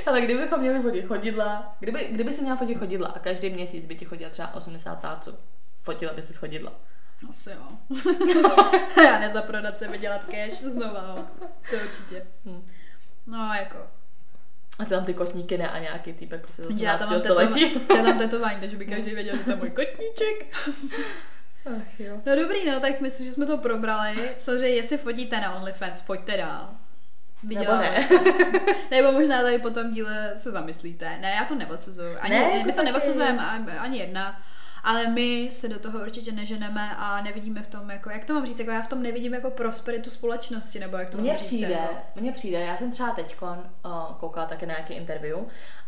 Ale kdybychom měli fotit chodidla, kdyby, kdyby si měla fotit chodidla a každý měsíc by ti chodila třeba 80 táců, fotila by si chodidla. Asi jo. já nezaprodat se vydělat cash, znova, jo. to určitě. Hm. No, jako, A ty tam ty kotníky ne a nějaký týpek prostě z že já tam 18. mám, století. já tam tetování, takže by každý věděl, že to je můj kotníček. Ach jo. No dobrý, no, tak myslím, že jsme to probrali. Samozřejmě, jestli fotíte na OnlyFans, foďte dál. Nebo Viděla- ne. Nebo možná tady po tom díle se zamyslíte. Ne, já to neodsuzuju. Ani, Ne, jako my to ani, ani jedna. Ale my se do toho určitě neženeme a nevidíme v tom, jako, jak to mám říct, jako já v tom nevidím jako prosperitu společnosti, nebo jak to Mně mám říct. přijde, Jako. mně přijde, já jsem třeba teďkon uh, koukala taky na nějaký interview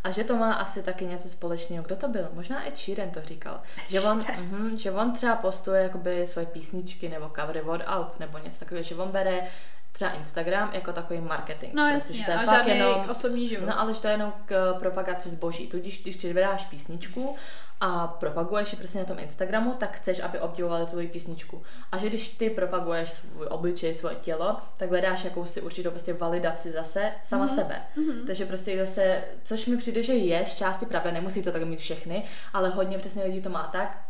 a že to má asi taky něco společného. Kdo to byl? Možná Ed Sheeran to říkal. Že on, uh, že on třeba postuje jakoby svoje písničky nebo covery od Alp nebo něco takového, že on bere třeba Instagram jako takový marketing. No Prostě, že jasně, to je a fakt žádný jenom, osobní život. No ale že to je jenom k propagaci zboží. Tudíž, když ty vydáš písničku a propaguješ ji prostě na tom Instagramu, tak chceš, aby obdivovali tvoji písničku. A že když ty propaguješ svůj obličej, svoje tělo, tak hledáš jakousi určitou prostě validaci zase sama mm-hmm. sebe. Mm-hmm. Takže prostě zase, což mi přijde, že je z části pravda, nemusí to tak mít všechny, ale hodně přesně lidí to má tak,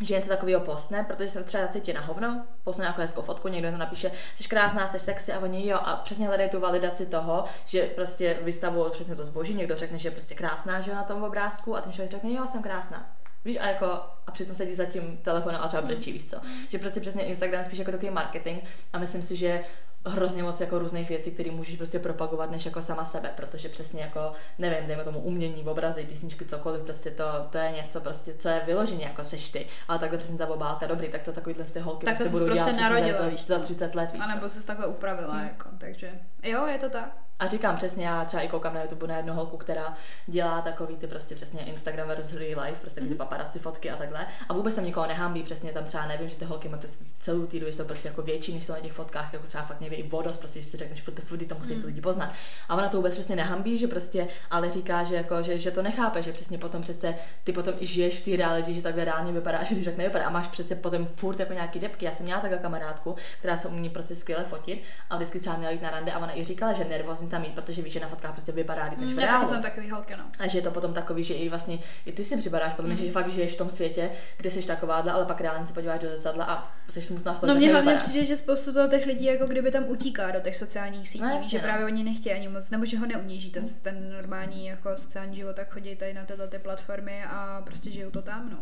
že něco takového postne, protože se třeba cítí na hovno, postne nějakou hezkou fotku, někdo to napíše, jsi krásná, jsi sexy. A oni jo. A přesně hledají tu validaci toho, že prostě vystavují přesně to zboží, někdo řekne, že je prostě krásná, že jo, na tom obrázku. A ten člověk řekne, jo, jsem krásná. Víš, a jako, a přitom sedí za tím telefonem a třeba brečí, víš co. Že prostě přesně Instagram spíš jako takový marketing. A myslím si, že hrozně moc jako různých věcí, které můžeš prostě propagovat, než jako sama sebe, protože přesně jako, nevím, dejme tomu umění, obrazy, písničky, cokoliv, prostě to, to je něco, prostě, co je vyloženě jako seš ty, ale takhle přesně ta obálka, dobrý, tak to takovýhle ty holky Tak to se jsi budou prostě dělat narodila, za, víš za co. 30 let, víš A nebo se takhle upravila, Hmm. jako, takže jo, je to tak. A říkám přesně, já třeba i koukám na YouTube na jednu holku, která dělá takový ty prostě přesně Instagram versus real life, prostě ty paparazzi fotky a takhle. A vůbec tam nikoho nehambí, přesně tam třeba nevím, že ty holky mají prostě celou týdu, že jsou prostě jako větší, než jsou na těch fotkách, jako třeba fakt někdy i vodos, prostě, že si řekneš, furt, to musí ty lidi poznat. A ona to vůbec přesně nehambí, že prostě, ale říká, že, jako, že, že to nechápe, že přesně potom přece ty potom i žiješ v té realitě, že takhle reálně vypadá, že když tak nevypadá. A máš přece potom furt jako nějaký depky. Já jsem měla takhle kamarádku, která se umí prostě skvěle fotit a vždycky třeba měla jít na rande a ona i říkala, že nervózní tam jít, protože víš, že na fotkách prostě vypadá líp než v Já taky reálu. jsem takový holky, no. A že je to potom takový, že i vlastně i ty si připadáš potom, že fakt žiješ v tom světě, kde jsi takováhle, ale pak reálně se podíváš do zrcadla a jsi smutná z toho, No mně tak hlavně přijde, že spoustu toho těch lidí jako kdyby tam utíká do těch sociálních sítí, No jasně, že no. právě oni nechtějí ani moc, nebo že ho neuníží ten, ten normální jako sociální život, tak chodí tady na tyhle ty platformy a prostě žijou to tam, no.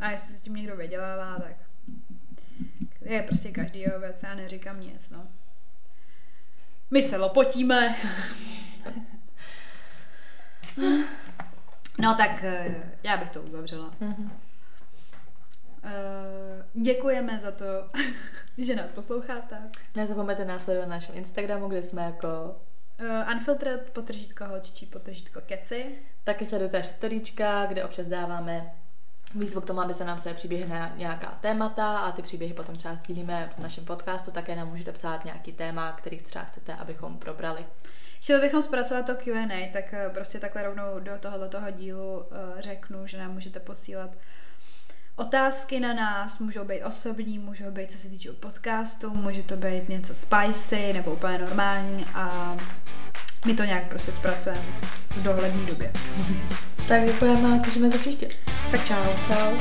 A jestli se s tím někdo vydělává, tak je prostě každý jeho věc, já neříkám nic, no. My se lopotíme. No tak eh, já bych to uzavřela. Eh, děkujeme za to, že nás posloucháte. Nezapomeňte nás sledovat na našem Instagramu, kde jsme jako Uh, unfiltered, potržítko holčičí, potržítko keci. Taky sledujte naše storíčka, kde občas dáváme výzvu k tomu, aby se nám se na nějaká témata a ty příběhy potom třeba sdílíme v našem podcastu. Také nám můžete psát nějaký téma, který třeba chcete, abychom probrali. Chtěli bychom zpracovat to Q&A, tak eh, prostě takhle rovnou do tohoto dílu eh, řeknu, že nám můžete posílat otázky na nás, můžou být osobní, můžou být co se týče podcastu, může to být něco spicy nebo úplně normální a my to nějak prostě zpracujeme v dohledné době. Tak děkujeme a těšíme se příště. Tak čau. Čau.